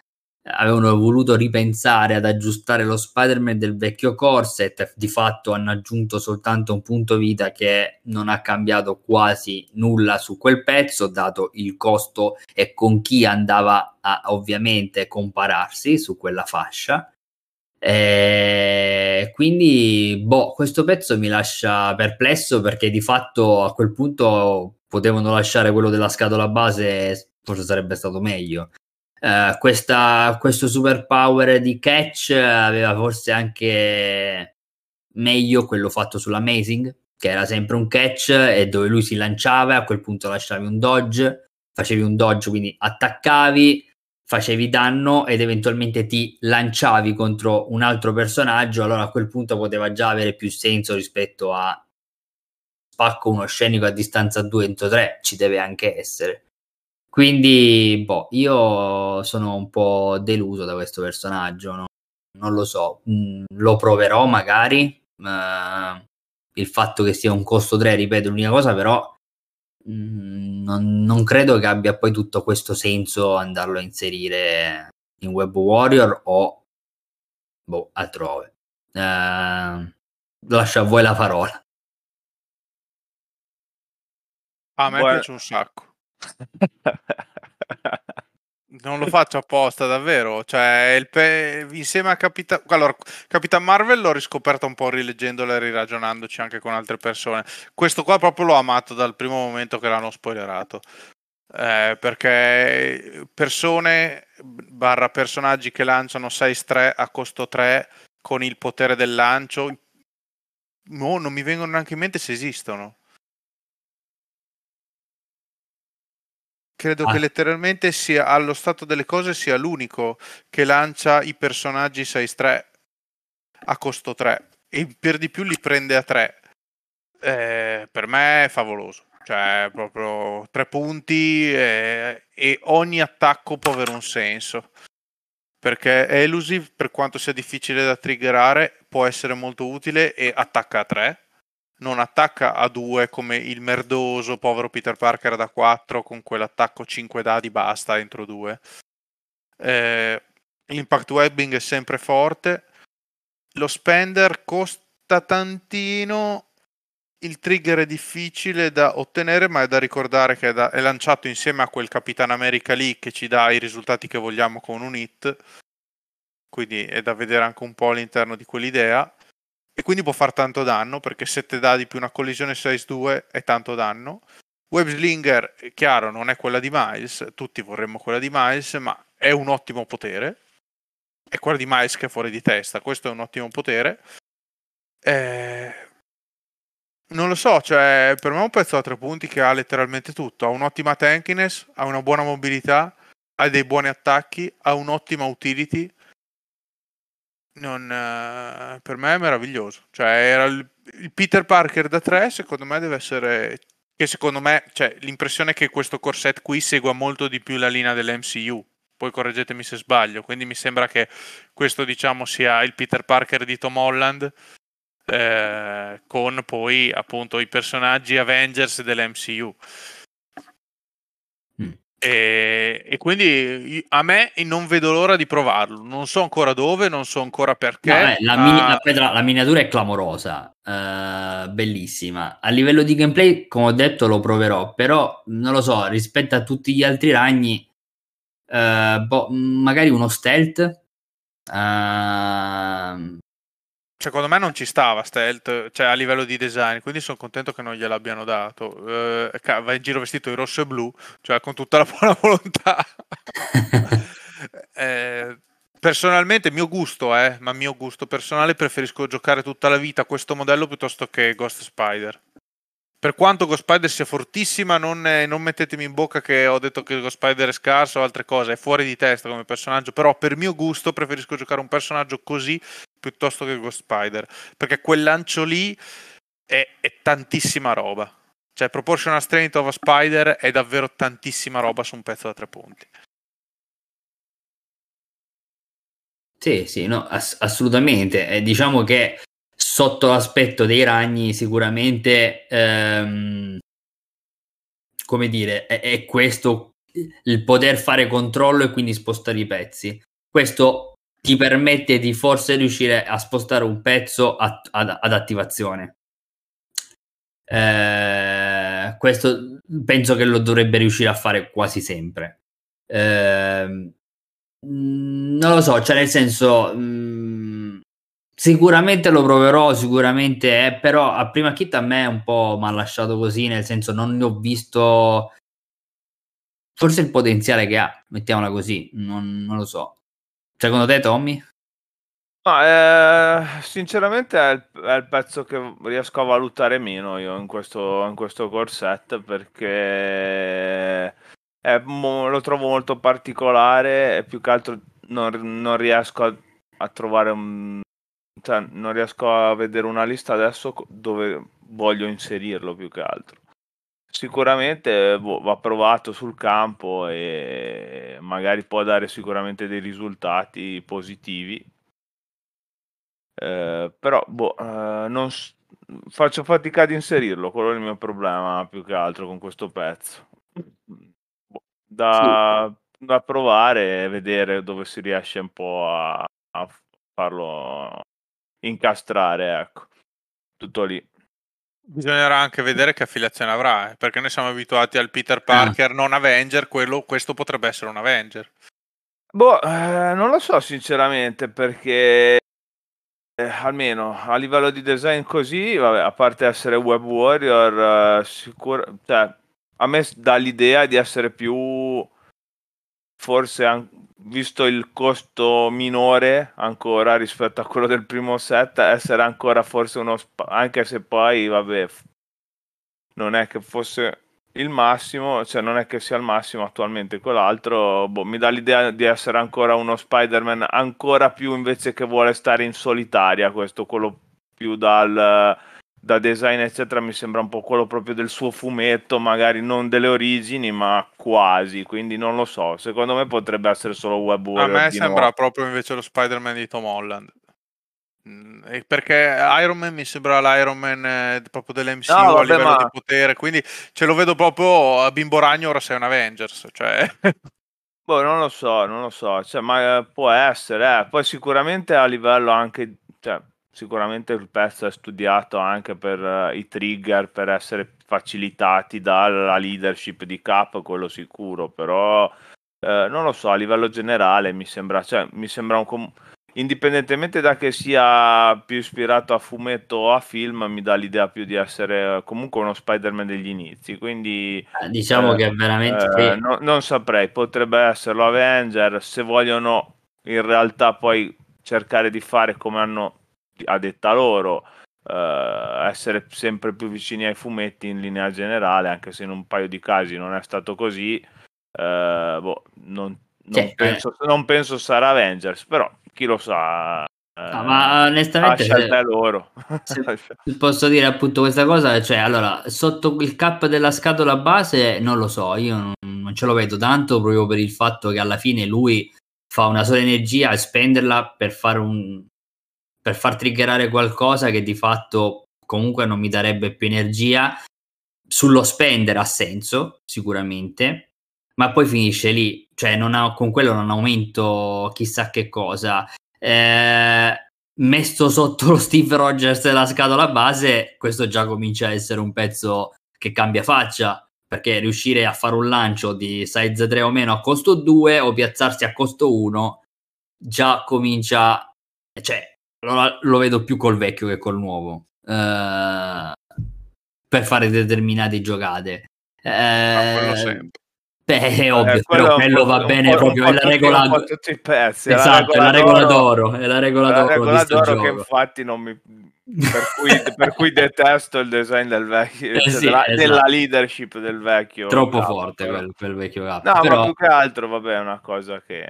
avevano voluto ripensare ad aggiustare lo Spider-Man del vecchio corset, di fatto hanno aggiunto soltanto un punto vita che non ha cambiato quasi nulla su quel pezzo, dato il costo e con chi andava a ovviamente compararsi su quella fascia. E quindi, boh, questo pezzo mi lascia perplesso perché di fatto a quel punto potevano lasciare quello della scatola base, forse sarebbe stato meglio. Uh, questa, questo superpower di catch aveva forse anche meglio quello fatto sull'Amazing, che era sempre un catch e dove lui si lanciava a quel punto lasciavi un dodge, facevi un dodge, quindi attaccavi, facevi danno ed eventualmente ti lanciavi contro un altro personaggio, allora a quel punto poteva già avere più senso rispetto a spacco uno scenico a distanza 2 entro 3, ci deve anche essere. Quindi, boh, io sono un po' deluso da questo personaggio, no? non lo so, mm, lo proverò magari. Uh, il fatto che sia un costo 3, ripeto, l'unica cosa però mm, non, non, credo che abbia poi tutto questo senso andarlo a inserire in Web Warrior o boh, altrove. Eh, lascio a voi la parola. A me Buona... piace un sacco. Non lo faccio apposta, davvero. Cioè, il pe... insieme a Capitan... Allora, Capitan Marvel l'ho riscoperta un po' rileggendola e riragionandoci anche con altre persone. Questo qua proprio l'ho amato dal primo momento che l'hanno spoilerato. Eh, perché persone barra personaggi che lanciano 6-3 a costo 3 con il potere del lancio, no, non mi vengono neanche in mente se esistono. Credo ah. che letteralmente sia allo stato delle cose sia l'unico che lancia i personaggi 6-3 a costo 3 e per di più li prende a 3. Eh, per me è favoloso. Cioè, proprio tre punti e, e ogni attacco può avere un senso. Perché Elusive, per quanto sia difficile da triggerare, può essere molto utile e attacca a 3 non attacca a 2 come il merdoso povero Peter Parker da 4 con quell'attacco 5 dadi basta entro 2. Eh, l'impact webbing è sempre forte. Lo spender costa tantino. Il trigger è difficile da ottenere, ma è da ricordare che è, da, è lanciato insieme a quel Capitan America lì che ci dà i risultati che vogliamo con un hit. Quindi è da vedere anche un po' all'interno di quell'idea e quindi può fare tanto danno perché 7 dadi più una collisione 6-2 è tanto danno. Webslinger, chiaro, non è quella di Miles, tutti vorremmo quella di Miles, ma è un ottimo potere. È quella di Miles che è fuori di testa, questo è un ottimo potere. Eh... Non lo so, cioè, per me è un pezzo a tre punti che ha letteralmente tutto. Ha un'ottima tankiness, ha una buona mobilità, ha dei buoni attacchi, ha un'ottima utility non, uh, per me è meraviglioso. Cioè, era il, il, Peter Parker da 3, secondo me deve essere... Che secondo me, cioè, l'impressione è che questo corset qui segua molto di più la linea dell'MCU. Poi correggetemi se sbaglio. Quindi mi sembra che questo, diciamo, sia il Peter Parker di Tom Holland. Eh, con poi appunto i personaggi Avengers dell'MCU. E, e, quindi a me non vedo l'ora di provarlo. Non so ancora dove, non so ancora perché. No, eh, la, mini- uh, la, la, miniatura è clamorosa, uh, bellissima. A livello di gameplay, come ho detto, lo proverò, però non lo so, rispetto a tutti gli altri ragni, uh, boh, magari uno stealth. Uh, secondo me non ci stava stealth, cioè a livello di design, quindi sono contento che non gliel'abbiano dato. Eh, va in giro vestito di rosso e blu, cioè con tutta la buona volontà. eh, personalmente, mio gusto, eh, ma mio gusto personale, preferisco giocare tutta la vita questo modello piuttosto che Ghost Spider per quanto Ghost Spider sia fortissima, non, eh, non, mettetemi in bocca che ho detto che Ghost Spider è scarso o altre cose, è fuori di testa come personaggio, però per mio gusto preferisco giocare un personaggio così piuttosto che Ghost Spider, perché quel lancio lì è, è tantissima roba. Cioè, Proportional Strength of a Spider è davvero tantissima roba su un pezzo da tre punti. Sì, sì, no, ass- assolutamente. Eh, diciamo che sotto l'aspetto dei ragni sicuramente ehm, come dire è, è, questo il poter fare controllo e quindi spostare i pezzi questo ti permette di forse riuscire a spostare un pezzo ad, ad, ad attivazione eh, questo penso che lo dovrebbe riuscire a fare quasi sempre eh, non lo so cioè nel senso mh, mm, Sicuramente lo proverò, sicuramente, eh, però a prima hit a me un po' mi ha lasciato così, nel senso non ne ho visto forse il potenziale che ha, mettiamola così, non, non lo so. Secondo te, Tommy? No, eh, sinceramente è il, è il, pezzo che riesco a valutare meno io in questo, in questo corset perché è, lo trovo molto particolare e più che altro non, non riesco a, a trovare un, cioè, non riesco a vedere una lista adesso dove voglio inserirlo più che altro. Sicuramente boh, va provato sul campo e magari può dare sicuramente dei risultati positivi. Eh, però boh, eh, non faccio fatica ad inserirlo, quello è il mio problema più che altro con questo pezzo. boh, da, sì. da provare e vedere dove si riesce un po' a, a farlo incastrare, ecco. Tutto lì. Bisognerà anche vedere che affiliazione avrà, eh, perché noi siamo abituati al Peter ah. Parker ah. non Avenger, quello, questo potrebbe essere un Avenger. Boh, eh, non lo so sinceramente perché eh, almeno a livello di design così, vabbè, a parte essere web warrior, eh, sicuro, cioè, a me dà l'idea di essere più forse an- visto il costo minore ancora rispetto a quello del primo set, essere ancora forse uno sp- anche se poi vabbè non è che fosse il massimo, cioè non è che sia il massimo attualmente quell'altro, boh, mi dà l'idea di essere ancora uno Spider-Man ancora più invece che vuole stare in solitaria, questo quello più dal da design eccetera mi sembra un po' quello proprio del suo fumetto, magari non delle origini, ma quasi, quindi non lo so, secondo me potrebbe essere solo web A me sembra nuovo. proprio invece lo Spider-Man di Tom Holland. Mm, perché Iron Man mi sembra l'Iron Man eh, proprio dell'MCU no, vabbè, a livello ma... di potere, quindi ce lo vedo proprio a bimbo ragno, ora sei un Avengers, cioè... Boh, non lo so, non lo so, cioè, ma eh, può essere, eh. poi sicuramente a livello anche, cioè, sicuramente il pezzo è studiato anche per uh, i trigger per essere facilitati dalla leadership di Cap, quello sicuro, però uh, non lo so, a livello generale mi sembra, cioè, mi sembra un com- indipendentemente da che sia più ispirato a fumetto o a film, mi dà l'idea più di essere comunque uno Spider-Man degli inizi. Quindi eh, diciamo eh, che è veramente eh, no, non saprei, potrebbe esserlo Avenger se vogliono in realtà poi cercare di fare come hanno a detta loro, uh, essere sempre più vicini ai fumetti in linea generale, anche se in un paio di casi non è stato così. Uh, boh, non, non, cioè, penso, eh. non, penso, sarà Avengers, però chi lo sa. No, ma onestamente se, loro. Posso dire appunto questa cosa, cioè allora sotto il cap della scatola base non lo so, io non, non ce lo vedo tanto proprio per il fatto che alla fine lui fa una sola energia e spenderla per fare un, per far triggerare qualcosa che di fatto comunque non mi darebbe più energia. Sullo spendere ha senso, sicuramente, ma poi finisce lì, cioè ha, con quello non aumento chissà che cosa. Eh, messo sotto lo Steve Rogers della scatola base, questo già comincia a essere un pezzo che cambia faccia, perché riuscire a fare un lancio di size 3 o meno a costo 2 o piazzarsi a costo 1 già comincia, cioè lo, lo vedo più col vecchio che col nuovo uh, per fare determinate giocate. Uh, ah, Beh, è ovvio, eh, però quello va bene proprio, è la regola pezzi, esatto, è la regola d'oro, è la regola d'oro, la regola d'oro che infatti non mi per cui, per cui, detesto il design del vecchio, eh sì, della, esatto. della, leadership del vecchio. Troppo capo, forte quel, quel, vecchio capo. No, però... ma più che altro, vabbè, è una cosa che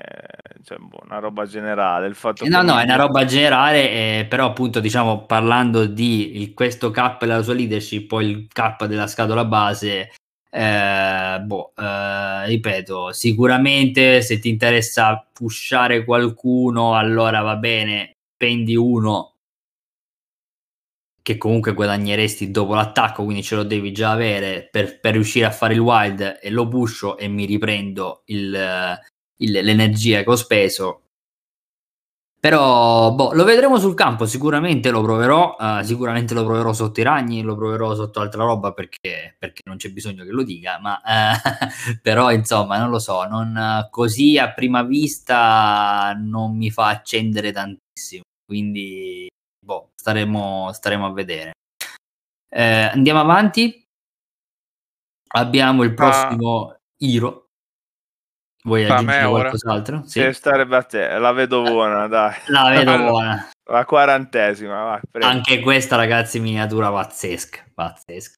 cioè, boh, una roba generale. Il fatto no, no, è una roba generale, eh, però appunto, diciamo, parlando di il, questo cap e la sua leadership, poi il cap della scatola base. Eh, boh, eh, ripeto, sicuramente se ti interessa pushare qualcuno, allora va bene, spendi uno che comunque guadagneresti dopo l'attacco, quindi ce lo devi già avere per, per riuscire a fare il wild e lo pusho e mi riprendo il, il, l'energia che ho speso. Però boh, lo vedremo sul campo, sicuramente lo proverò, uh, sicuramente lo proverò sotto i ragni, lo proverò sotto altra roba perché, perché non c'è bisogno che lo dica, ma uh, però insomma non lo so, non, così a prima vista non mi fa accendere tantissimo, quindi staremo, staremo a vedere. Eh, andiamo avanti. Abbiamo il prossimo ah. Iro. Vuoi aggiungere qualcos'altro? Sì. Starebbe a te, la vedo buona, dai. La vedo buona. La quarantesima, va, Anche questa, ragazzi, miniatura pazzesca, pazzesca.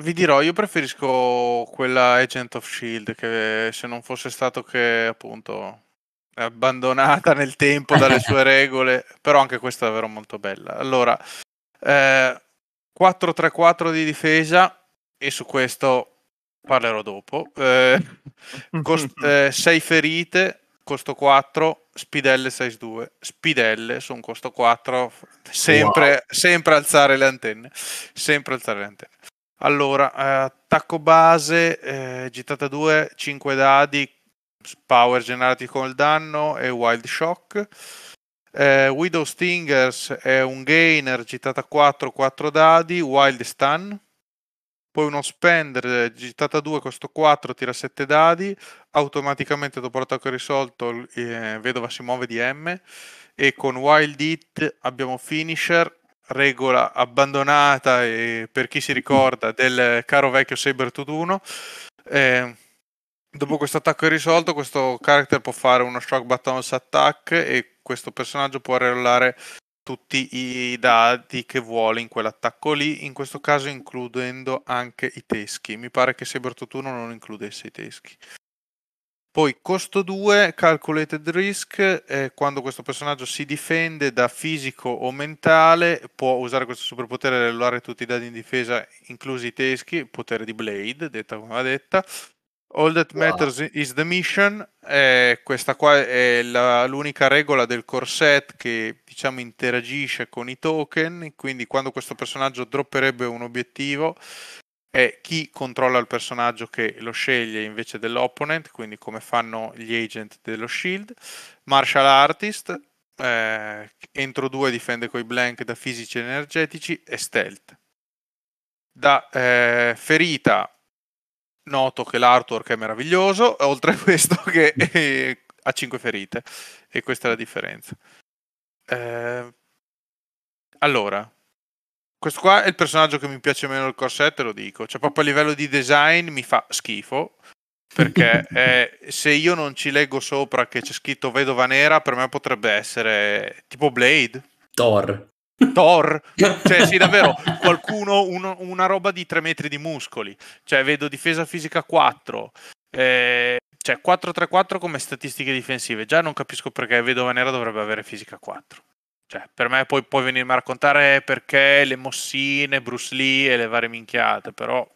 Vi dirò, io preferisco quella Agent of Shield che se non fosse stato che appunto abbandonata nel tempo dalle sue regole, però anche questa è davvero molto bella. Allora, eh, 4-3-4 di difesa e su questo parlerò dopo. Eh, cost- eh, 6 ferite, costo 4, spidelle 6-2. Spidelle su un costo 4, sempre, wow. sempre alzare le antenne. Sempre alzare le antenne. Allora, eh, attacco base, eh, gittata 2, 5 dadi, power generati col danno e wild shock. Eh, Widow Stingers è un gainer, gittata 4, 4 dadi, wild stun. Poi uno spender, gittata 2, costo 4, tira 7 dadi. Automaticamente dopo l'attacco risolto, eh, Vedova si muove di M. E con Wild Hit abbiamo finisher, regola abbandonata e per chi si ricorda del caro vecchio Saber Tutuno. Eh, dopo questo attacco è risolto, questo character può fare uno shock buttons attack e questo personaggio può regolare tutti i dati che vuole in quell'attacco lì, in questo caso includendo anche i teschi. Mi pare che Saber Tutuno non includesse i teschi. Poi costo 2, calculated risk, eh, quando questo personaggio si difende da fisico o mentale, può usare questo superpotere e regolare tutti i dati in difesa, inclusi i teschi, potere di Blade, detta come va detta. All that matters wow. is the mission, eh, questa qua è la, l'unica regola del core set che diciamo interagisce con i token, quindi quando questo personaggio dropperebbe un obiettivo è chi controlla il personaggio che lo sceglie invece dell'opponent, quindi come fanno gli agent dello shield. Martial Artist, eh, entro due difende coi blank da fisici energetici e stealth. Da eh, ferita noto che l'artwork è meraviglioso, oltre a questo che ha 5 ferite e questa è la differenza. Eh, allora, questo qua è il personaggio che mi piace meno del corset, te lo dico. Cioè, proprio a livello di design mi fa schifo. Perché eh, se io non ci leggo sopra che c'è scritto vedova nera, per me potrebbe essere tipo Blade. Thor. Thor, cioè sì davvero, qualcuno, uno, una roba di 3 metri di muscoli, cioè vedo difesa fisica 4, eh, cioè 4-3-4 come statistiche difensive, già non capisco perché Vedova Nera dovrebbe avere fisica 4. Cioè, per me poi puoi venirmi a raccontare perché le mossine, Bruce Lee e le varie minchiate, però...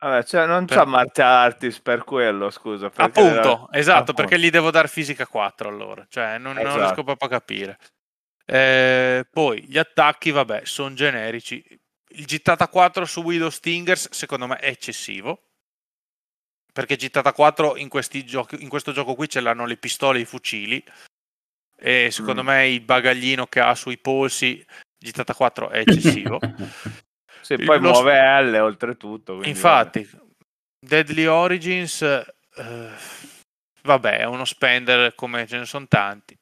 Vabbè, cioè non per... c'ha martial artist per quello, scusa. Appunto, era... esatto, Appunto. perché gli devo dare fisica 4 allora. Cioè, non, esatto. non riesco proprio a capire. Eh, poi, gli attacchi, vabbè, sono generici. Il gittata 4 su Widow Stingers, secondo me, è eccessivo. Perché gittata 4 in, giochi, in questo gioco qui ce l'hanno le pistole e i fucili e secondo mm. me il bagaglino che ha sui polsi gittata 4 è eccessivo. Se sì, poi muove L oltretutto. Infatti, vabbè. Deadly Origins, eh, vabbè, è uno spender come ce ne sono tanti.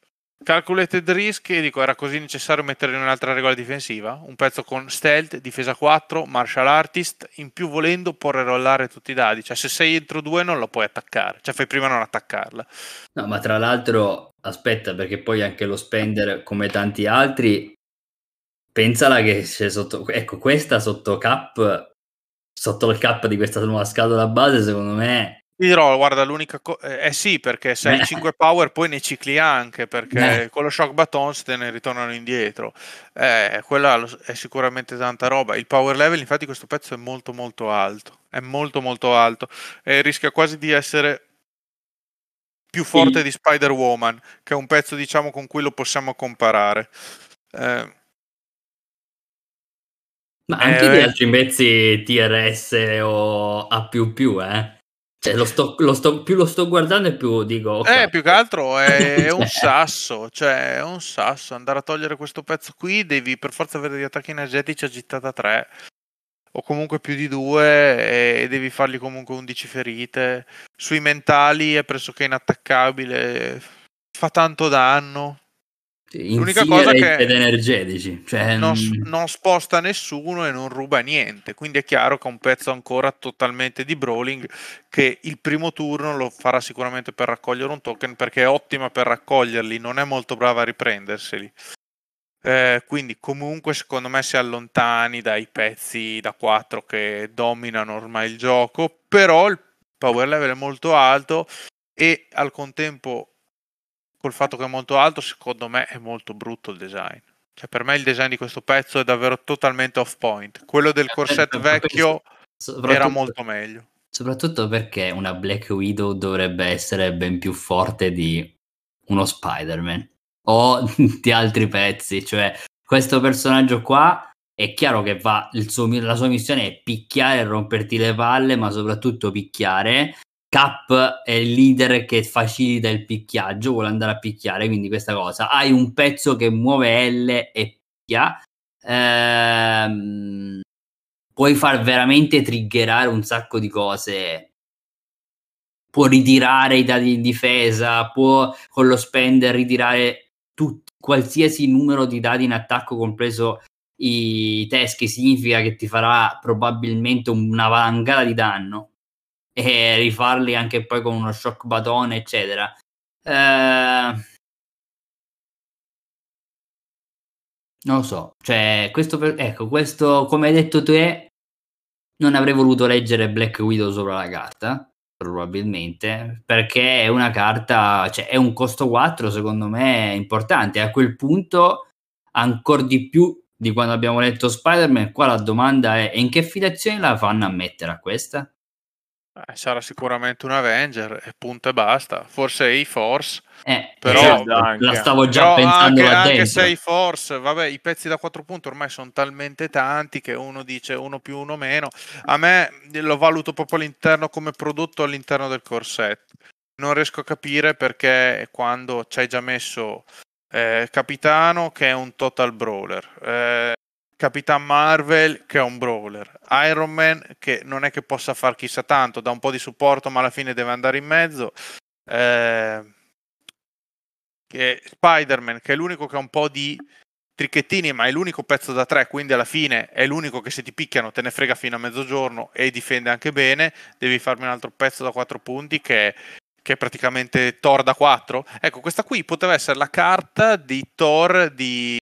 Calculated Risk, dico, era così necessario mettere in un'altra regola difensiva? Un pezzo con stealth, difesa 4, martial artist, in più volendo può rerollare tutti i dadi, cioè se sei entro due non lo puoi attaccare, cioè fai prima non attaccarla. No, ma tra l'altro, aspetta, perché poi anche lo spender, come tanti altri, pensala che c'è sotto, ecco, questa sotto cap, sotto il cap di questa nuova scatola base, secondo me ti dirò, guarda, l'unica cosa... Eh, eh, sì, perché se hai 5 power poi ne cicli anche, perché eh. con lo shock buttons te ne ritornano indietro. Eh, quella è sicuramente tanta roba. Il power level, infatti, questo pezzo è molto molto alto. È molto molto alto. E rischia quasi di essere più forte sì. di Spider-Woman, che è un pezzo, diciamo, con cui lo possiamo comparare. Eh, ma anche di eh, altri pezzi TRS o A++, eh? Cioè, lo sto, lo sto, più lo sto guardando e più dico... Okay. Eh, più che altro è, è un sasso, cioè è un sasso. Andare a togliere questo pezzo qui devi per forza avere degli attacchi energetici a gittata 3 o comunque più di 2 e devi fargli comunque 11 ferite. Sui mentali è pressoché inattaccabile, fa tanto danno. L'unica cosa che ed energetici, cioè... non, non, sposta nessuno e non ruba niente, quindi è chiaro che è un pezzo ancora totalmente di brawling che il primo turno lo farà sicuramente per raccogliere un token perché è ottima per raccoglierli, non è molto brava a riprenderseli. Eh, quindi comunque secondo me si allontani dai pezzi da 4 che dominano ormai il gioco, però il power level è molto alto e al contempo col fatto che è molto alto, secondo me è molto brutto il design. Cioè, per me il design di questo pezzo è davvero totalmente off point. Quello del corset vecchio era molto meglio. Soprattutto perché una Black Widow dovrebbe essere ben più forte di uno Spider-Man o di altri pezzi. Cioè, questo personaggio qua è chiaro che va, suo, la sua missione è picchiare e romperti le palle, ma soprattutto picchiare. Cap è il leader che facilita il picchiaggio, vuole andare a picchiare, quindi questa cosa. Hai un pezzo che muove L e picchia. Ehm, puoi far veramente triggerare un sacco di cose. Può ritirare i dati di difesa, può con lo spender ritirare tutti, qualsiasi numero di dati in attacco, compreso i teschi significa che ti farà probabilmente una valangata di danno e rifarli anche poi con uno shock batone eccetera eh... non lo so cioè questo per... ecco questo come hai detto te non avrei voluto leggere Black Widow sopra la carta probabilmente perché è una carta cioè è un costo 4 secondo me importante a quel punto ancora di più di quando abbiamo letto Spider-Man, qua la domanda è in che affiliazione la fanno a mettere a questa? Eh, sarà sicuramente un Avenger e punto e basta. Forse A-Force. Eh, però esatto, la stavo già però pensando anche, anche se A-Force, vabbè, i pezzi da 4 punti ormai sono talmente tanti che uno dice uno più uno meno. A me lo valuto proprio all'interno come prodotto all'interno del corset. Non riesco a capire perché quando ci hai già messo eh, Capitano che è un total brawler, eh, Capitan Marvel che è un brawler, Iron Man che non è che possa far chissà tanto, dà un po' di supporto ma alla fine deve andare in mezzo, eh, che Spider-Man che è l'unico che ha un po' di tricchettini ma è l'unico pezzo da tre quindi alla fine è l'unico che se ti picchiano te ne frega fino a mezzogiorno e difende anche bene. Devi farmi un altro pezzo da quattro punti che è che è praticamente Thor da 4. Ecco, questa qui poteva essere la carta di Thor di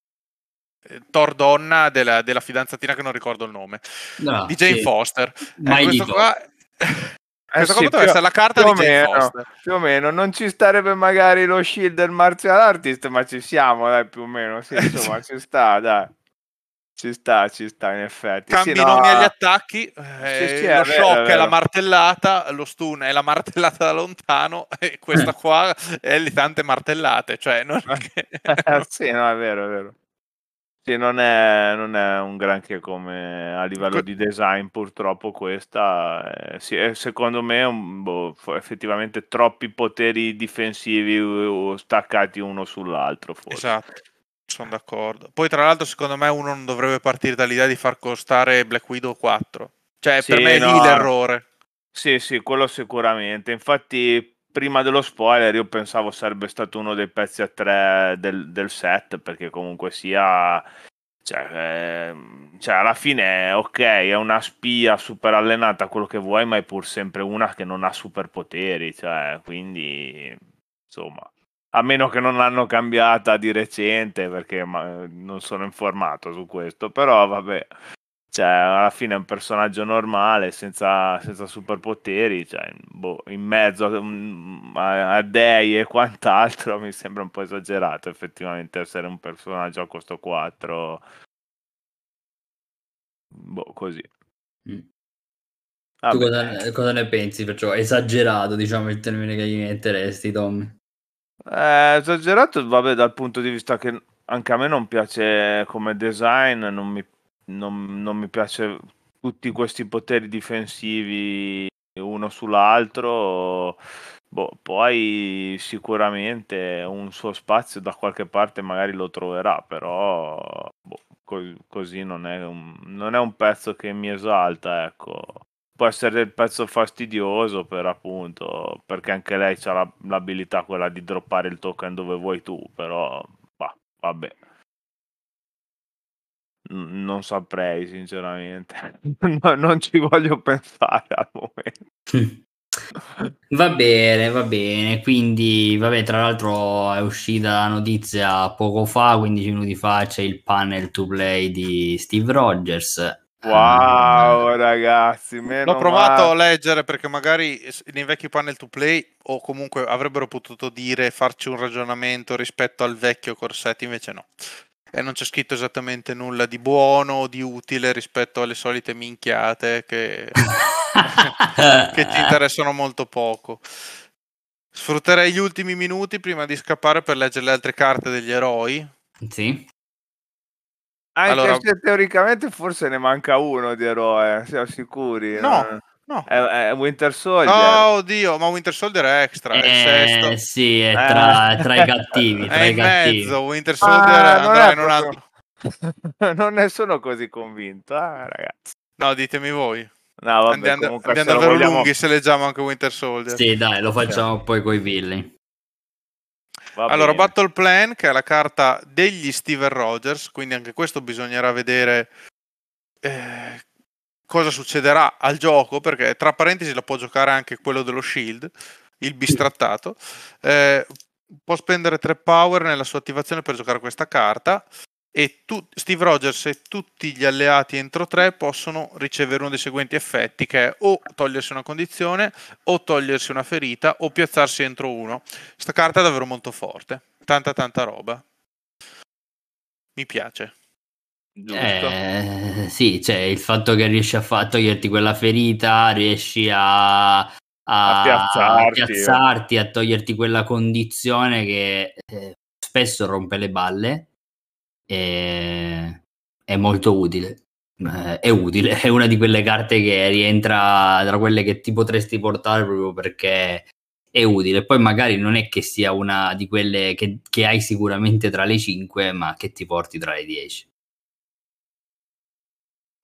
eh, Thor donna della, della fidanzatina che non ricordo il nome no, di Jane sì. Foster. Ecco, questo qua Eh Questa sì, poteva essere la carta di Jane meno, Foster. Più o meno, non ci starebbe magari lo shield del martial artist, ma ci siamo, dai, più o meno. Sì, insomma, ci sta, dai. Ci sta, ci sta, in effetti. Cambi sì, nomi no, agli attacchi, eh, sì, sì, lo è shock vero, è, la martellata, lo stun è la martellata da lontano e questa qua è le tante martellate. Cioè, non che... sì, no, è vero, è vero. Sì, non è, non è un granché come a livello di design, purtroppo questa è, sì, è, secondo me un, boh, effettivamente troppi poteri difensivi staccati uno sull'altro. Forse. Esatto sono d'accordo. Poi, tra l'altro, secondo me uno non dovrebbe partire dall'idea di far costare Black Widow 4. Cioè, sì, per me è no. lì l'errore. Sì, sì, quello sicuramente. Infatti, prima dello spoiler, io pensavo sarebbe stato uno dei pezzi a tre del, del set, perché comunque sia. Cioè, eh, cioè, alla fine, ok, è una spia super allenata, quello che vuoi, ma è pur sempre una che non ha superpoteri. Cioè, quindi, insomma a meno che non l'hanno cambiata di recente perché non sono informato su questo, però vabbè, cioè alla fine è un personaggio normale senza, senza superpoteri, cioè, boh, in mezzo a, a, dei e quant'altro mi sembra un po' esagerato effettivamente essere un personaggio a costo 4, boh, così. Mm. Tu cosa, cosa, ne pensi? Perciò esagerato, diciamo, il termine che gli metteresti, Tom? Eh, esagerato, vabbè, dal punto di vista che anche a me non piace come design, non mi, non, non mi piace tutti questi poteri difensivi uno sull'altro. Boh, poi sicuramente un suo spazio da qualche parte magari lo troverà, però boh, co- così non è, un, non è un pezzo che mi esalta, ecco può essere il pezzo fastidioso per appunto perché anche lei ha la, l'abilità quella di droppare il token dove vuoi tu però bah, vabbè non saprei sinceramente no, non ci voglio pensare al momento Va bene, va bene. Quindi, vabbè, tra l'altro è uscita la notizia poco fa, 15 minuti fa, c'è il panel to play di Steve Rogers Wow, ah. ragazzi, l'ho provato male. a leggere perché magari nei vecchi panel to play o comunque avrebbero potuto dire farci un ragionamento rispetto al vecchio corsetto, invece no. E non c'è scritto esattamente nulla di buono o di utile rispetto alle solite minchiate che, che ti interessano molto poco. Sfrutterei gli ultimi minuti prima di scappare per leggere le altre carte degli eroi. Sì. Anche Allora- se teoricamente forse ne manca uno di eroe, siamo sicuri? No, Eh, no. È, è Winter Soldier. Oh, oddio, ma Winter Soldier è extra, è il sesto. Eh, sì, è tra, Eh. tra i cattivi. Tra È i in cattivi. mezzo, Winter Ah, Soldier non andrà in un altro... non ne sono così convinto, ah, ragazzi. No, ditemi voi. No, vabbè, andiamo comunque andiamo davvero vogliamo... lunghi se leggiamo anche Winter Soldier. Sì, dai, lo facciamo poi coi villain. va Allora, bene. Battle Plan, che è la carta degli Steven Rogers, quindi anche questo bisognerà vedere eh, cosa succederà al gioco, perché tra parentesi lo può giocare anche quello dello Shield, il bistrattato. Eh, può spendere 3 power nella sua attivazione per giocare questa carta e tu- Steve Rogers e tutti gli alleati entro 3 possono ricevere uno dei seguenti effetti, che è o togliersi una condizione, o togliersi una ferita, o piazzarsi entro uno. Sta carta è davvero molto forte, tanta tanta roba. Mi piace. Eh, sì, cioè il fatto che riesci a fa- toglierti quella ferita, riesci a, a- A piazzarti. a piazzarti, a toglierti quella condizione che eh, spesso rompe le balle. E... È molto utile. Eh, è utile, è una di quelle carte che rientra tra quelle che ti potresti portare proprio perché è utile. Poi magari non è che sia una di quelle che, che hai sicuramente tra le 5, ma che ti porti tra le 10.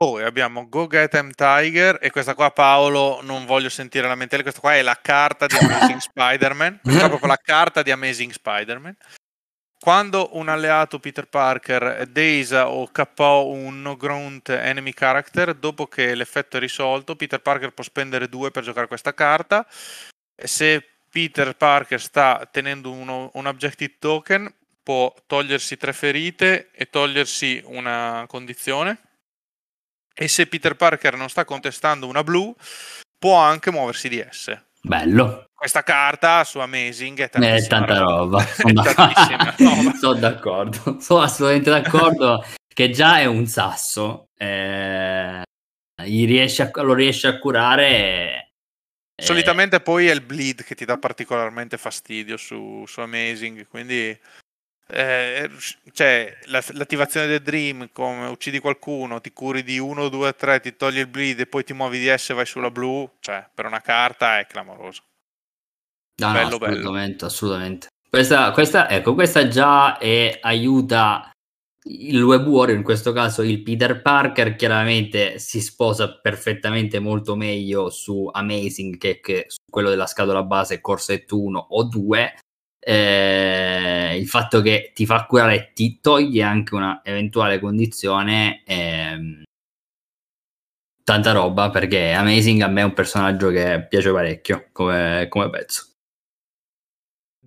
Poi abbiamo Go Get 'em Tiger e questa qua Paolo non voglio sentire lamentele, questa qua è la carta di Amazing Spider-Man, questa è proprio la carta di Amazing Spider-Man. Quando un alleato Peter Parker desa o KO un grunt enemy character, dopo che l'effetto è risolto, Peter Parker può spendere due per giocare questa carta. Se Peter Parker sta tenendo uno- un objective token, può togliersi tre ferite e togliersi una condizione. E se Peter Parker non sta contestando una blu, può anche muoversi di S. Bello. Questa carta su Amazing è È tantissima tanta roba. È tantissima roba. Sono d'accordo. Sono assolutamente d'accordo che già è un sasso. Eh, riesce a- lo riesce a curare. eh, Solitamente poi è il bleed che ti dà particolarmente fastidio su, su Amazing, quindi eh, cioè, la- l'attivazione del Dream, come uccidi qualcuno, ti curi di 1, 2, 3, ti togli il bleed e poi ti muovi di S e vai sulla blu, cioè per una carta è clamoroso. no, no, bello, bello. assolutamente, assolutamente. Questa, questa, ecco, questa già è- aiuta il web warrior, in questo caso il Peter Parker, chiaramente si sposa perfettamente molto meglio su Amazing che, che su quello della scatola base Corset 1 o 2. Eh, il fatto che ti fa curare e ti toglie anche una eventuale condizione ehm, tanta roba perché Amazing a me è un personaggio che piace parecchio come, come pezzo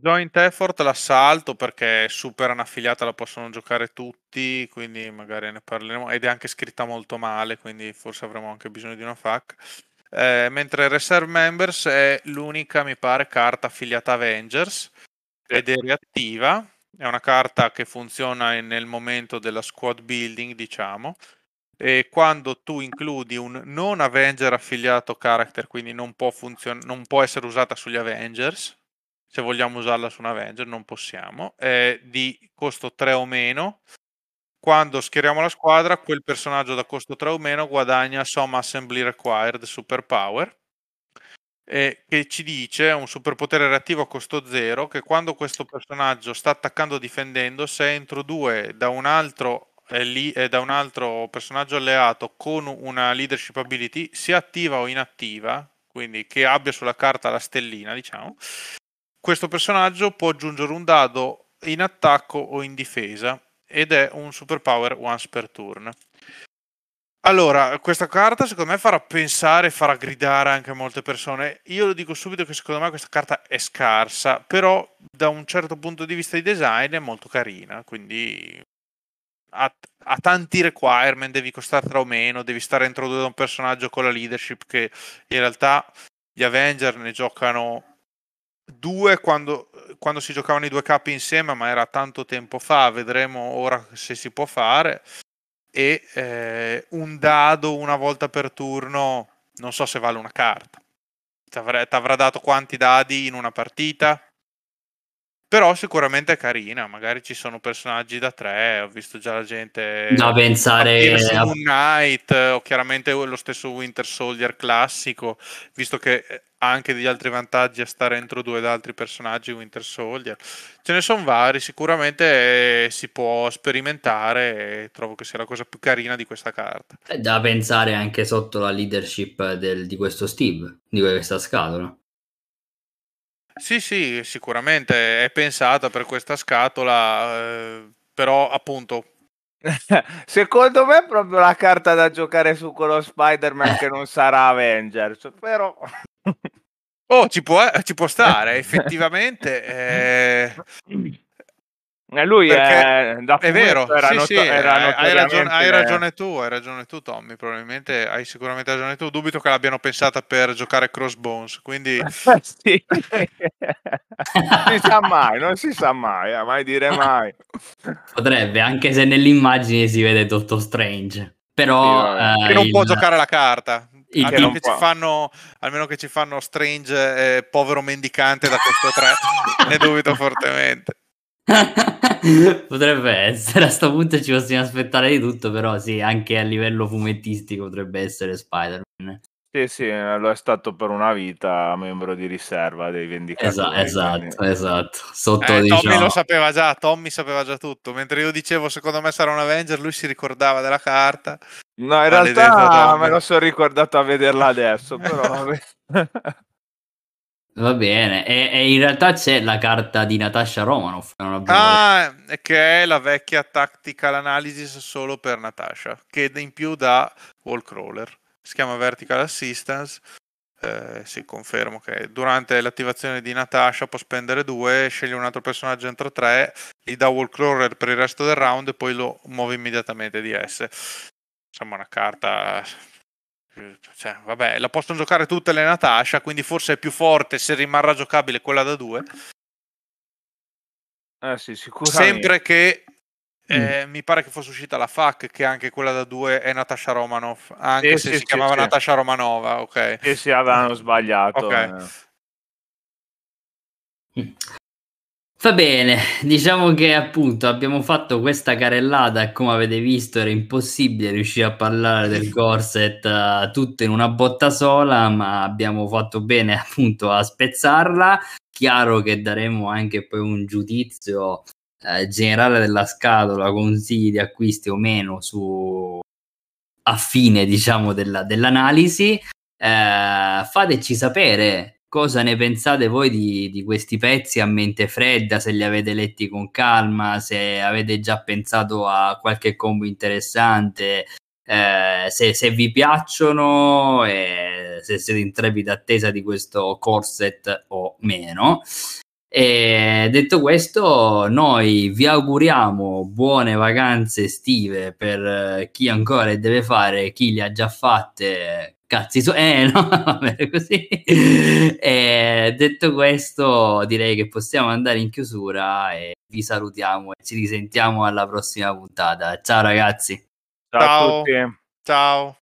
Joint Effort l'assalto perché è super anaffiliata, la possono giocare tutti, quindi magari ne parleremo. Ed è anche scritta molto male, quindi forse avremo anche bisogno di una FAQ. Eh, mentre Reserve Members è l'unica, mi pare, carta affiliata Avengers ed è reattiva. È una carta che funziona nel momento della squad building, diciamo. E quando tu includi un non Avenger affiliato character, quindi non può, funzion- non può essere usata sugli Avengers, se vogliamo usarla su un Avenger non possiamo, è di costo 3 o meno. Quando schieriamo la squadra, quel personaggio da costo 3 o meno guadagna Some Assembly Required Superpower, e che ci dice un superpotere reattivo a costo 0 che quando questo personaggio sta attaccando o difendendo, se entro due da un altro eh, lì- eh, da un altro personaggio alleato con una leadership ability, sia attiva o inattiva, quindi che abbia sulla carta la stellina, diciamo, questo personaggio può aggiungere un dado in attacco o in difesa ed è un superpower once per turn. Allora, questa carta secondo me farà pensare, farà gridare anche a molte persone. Io lo dico subito che secondo me questa carta è scarsa, però da un certo punto di vista di design è molto carina, quindi ha, ha tanti requirement, devi costare o meno, devi stare due da un personaggio con la leadership che in realtà gli Avenger ne giocano due quando, quando si giocavano i due capi insieme, ma era tanto tempo fa, vedremo ora se si può fare. E eh, un dado una volta per turno, non so se vale una carta. Ti avrà dato quanti dadi in una partita? Però sicuramente è carina, magari ci sono personaggi da tre, ho visto già la gente da pensare su Moon Knight o chiaramente lo stesso Winter Soldier classico, visto che ha anche degli altri vantaggi a stare entro due ed altri personaggi Winter Soldier. Ce ne sono vari, sicuramente si può sperimentare e trovo che sia la cosa più carina di questa carta. È da pensare anche sotto la leadership del, di questo Steve, di questa scatola. Sì, sì, sicuramente è pensata per questa scatola, eh, però appunto... Secondo me è proprio la carta da giocare su quello Spider-Man che non sarà Avengers, però... oh, ci può, ci può stare, effettivamente. Eh... E lui è, è vero, era sì, not- sì, era hai, ragione, hai, ragione, tu, hai ragione tu Tommy, probabilmente hai sicuramente ragione tu, dubito che l'abbiano pensata per giocare Crossbones, quindi... sì. non si sa mai, non si sa mai, eh, mai dire mai. Potrebbe, anche se nell'immagine si vede Doctor Strange, però... Sì, eh, non il... può giocare la carta. Almeno che, fanno, almeno che, ci fanno, Strange eh, povero mendicante da questo 3 ne dubito fortemente potrebbe essere a questo punto ci possiamo aspettare di tutto però sì anche a livello fumettistico potrebbe essere Spider-Man. Sì sì lo è stato per una vita membro di riserva dei Vendicatori esatto esatto, quindi... esatto. Sotto, eh, diciamo... Tommy lo sapeva già Tommy sapeva già tutto. Mentre io dicevo secondo me sarà un Avenger lui si ricordava della carta. No in realtà me lo sono ricordato a vederla adesso però Va bene, e, e, in realtà c'è la carta di Natasha Romanoff. ah, detto. che è la vecchia tactical analysis solo per Natasha, che in più da Wallcrawler. Si chiama Vertical Assistance. Eh, sì, confermo che durante l'attivazione di Natasha può spendere due, sceglie un altro personaggio entro tre, gli dà Wallcrawler per il resto del round e poi lo muove immediatamente di S. Insomma, una carta cioè, vabbè, la possono giocare tutte le Natasha, quindi forse è più forte se rimarrà giocabile quella da due. Eh sì, sicuramente. Sempre che eh, mm. mi pare che fosse uscita la FAC, che anche quella da due è Natasha Romanoff, anche sì, se sì, si sì, chiamava Natasha Romanova, ok. E si avevano sbagliato. Okay. Eh. Va bene, diciamo che appunto abbiamo fatto questa carellata e come avete visto era impossibile riuscire a parlare del corset uh, tutto in una botta sola, ma abbiamo fatto bene appunto a spezzarla. Chiaro che daremo anche poi un giudizio uh, generale della scatola, consigli di acquisti o meno su a fine diciamo della, dell'analisi. Uh, fateci sapere cosa ne pensate voi di, di, questi pezzi a mente fredda, se li avete letti con calma, se avete già pensato a qualche combo interessante, eh, se, se, vi piacciono, e se siete in trepida attesa di questo corset o meno. E detto questo, noi vi auguriamo buone vacanze estive per chi ancora deve fare, chi le ha già fatte cazzi su... Eh, no, vabbè, così. E detto questo, direi che possiamo andare in chiusura e vi salutiamo e ci risentiamo alla prossima puntata. Ciao ragazzi. Ciao, Ciao. a tutti. Ciao.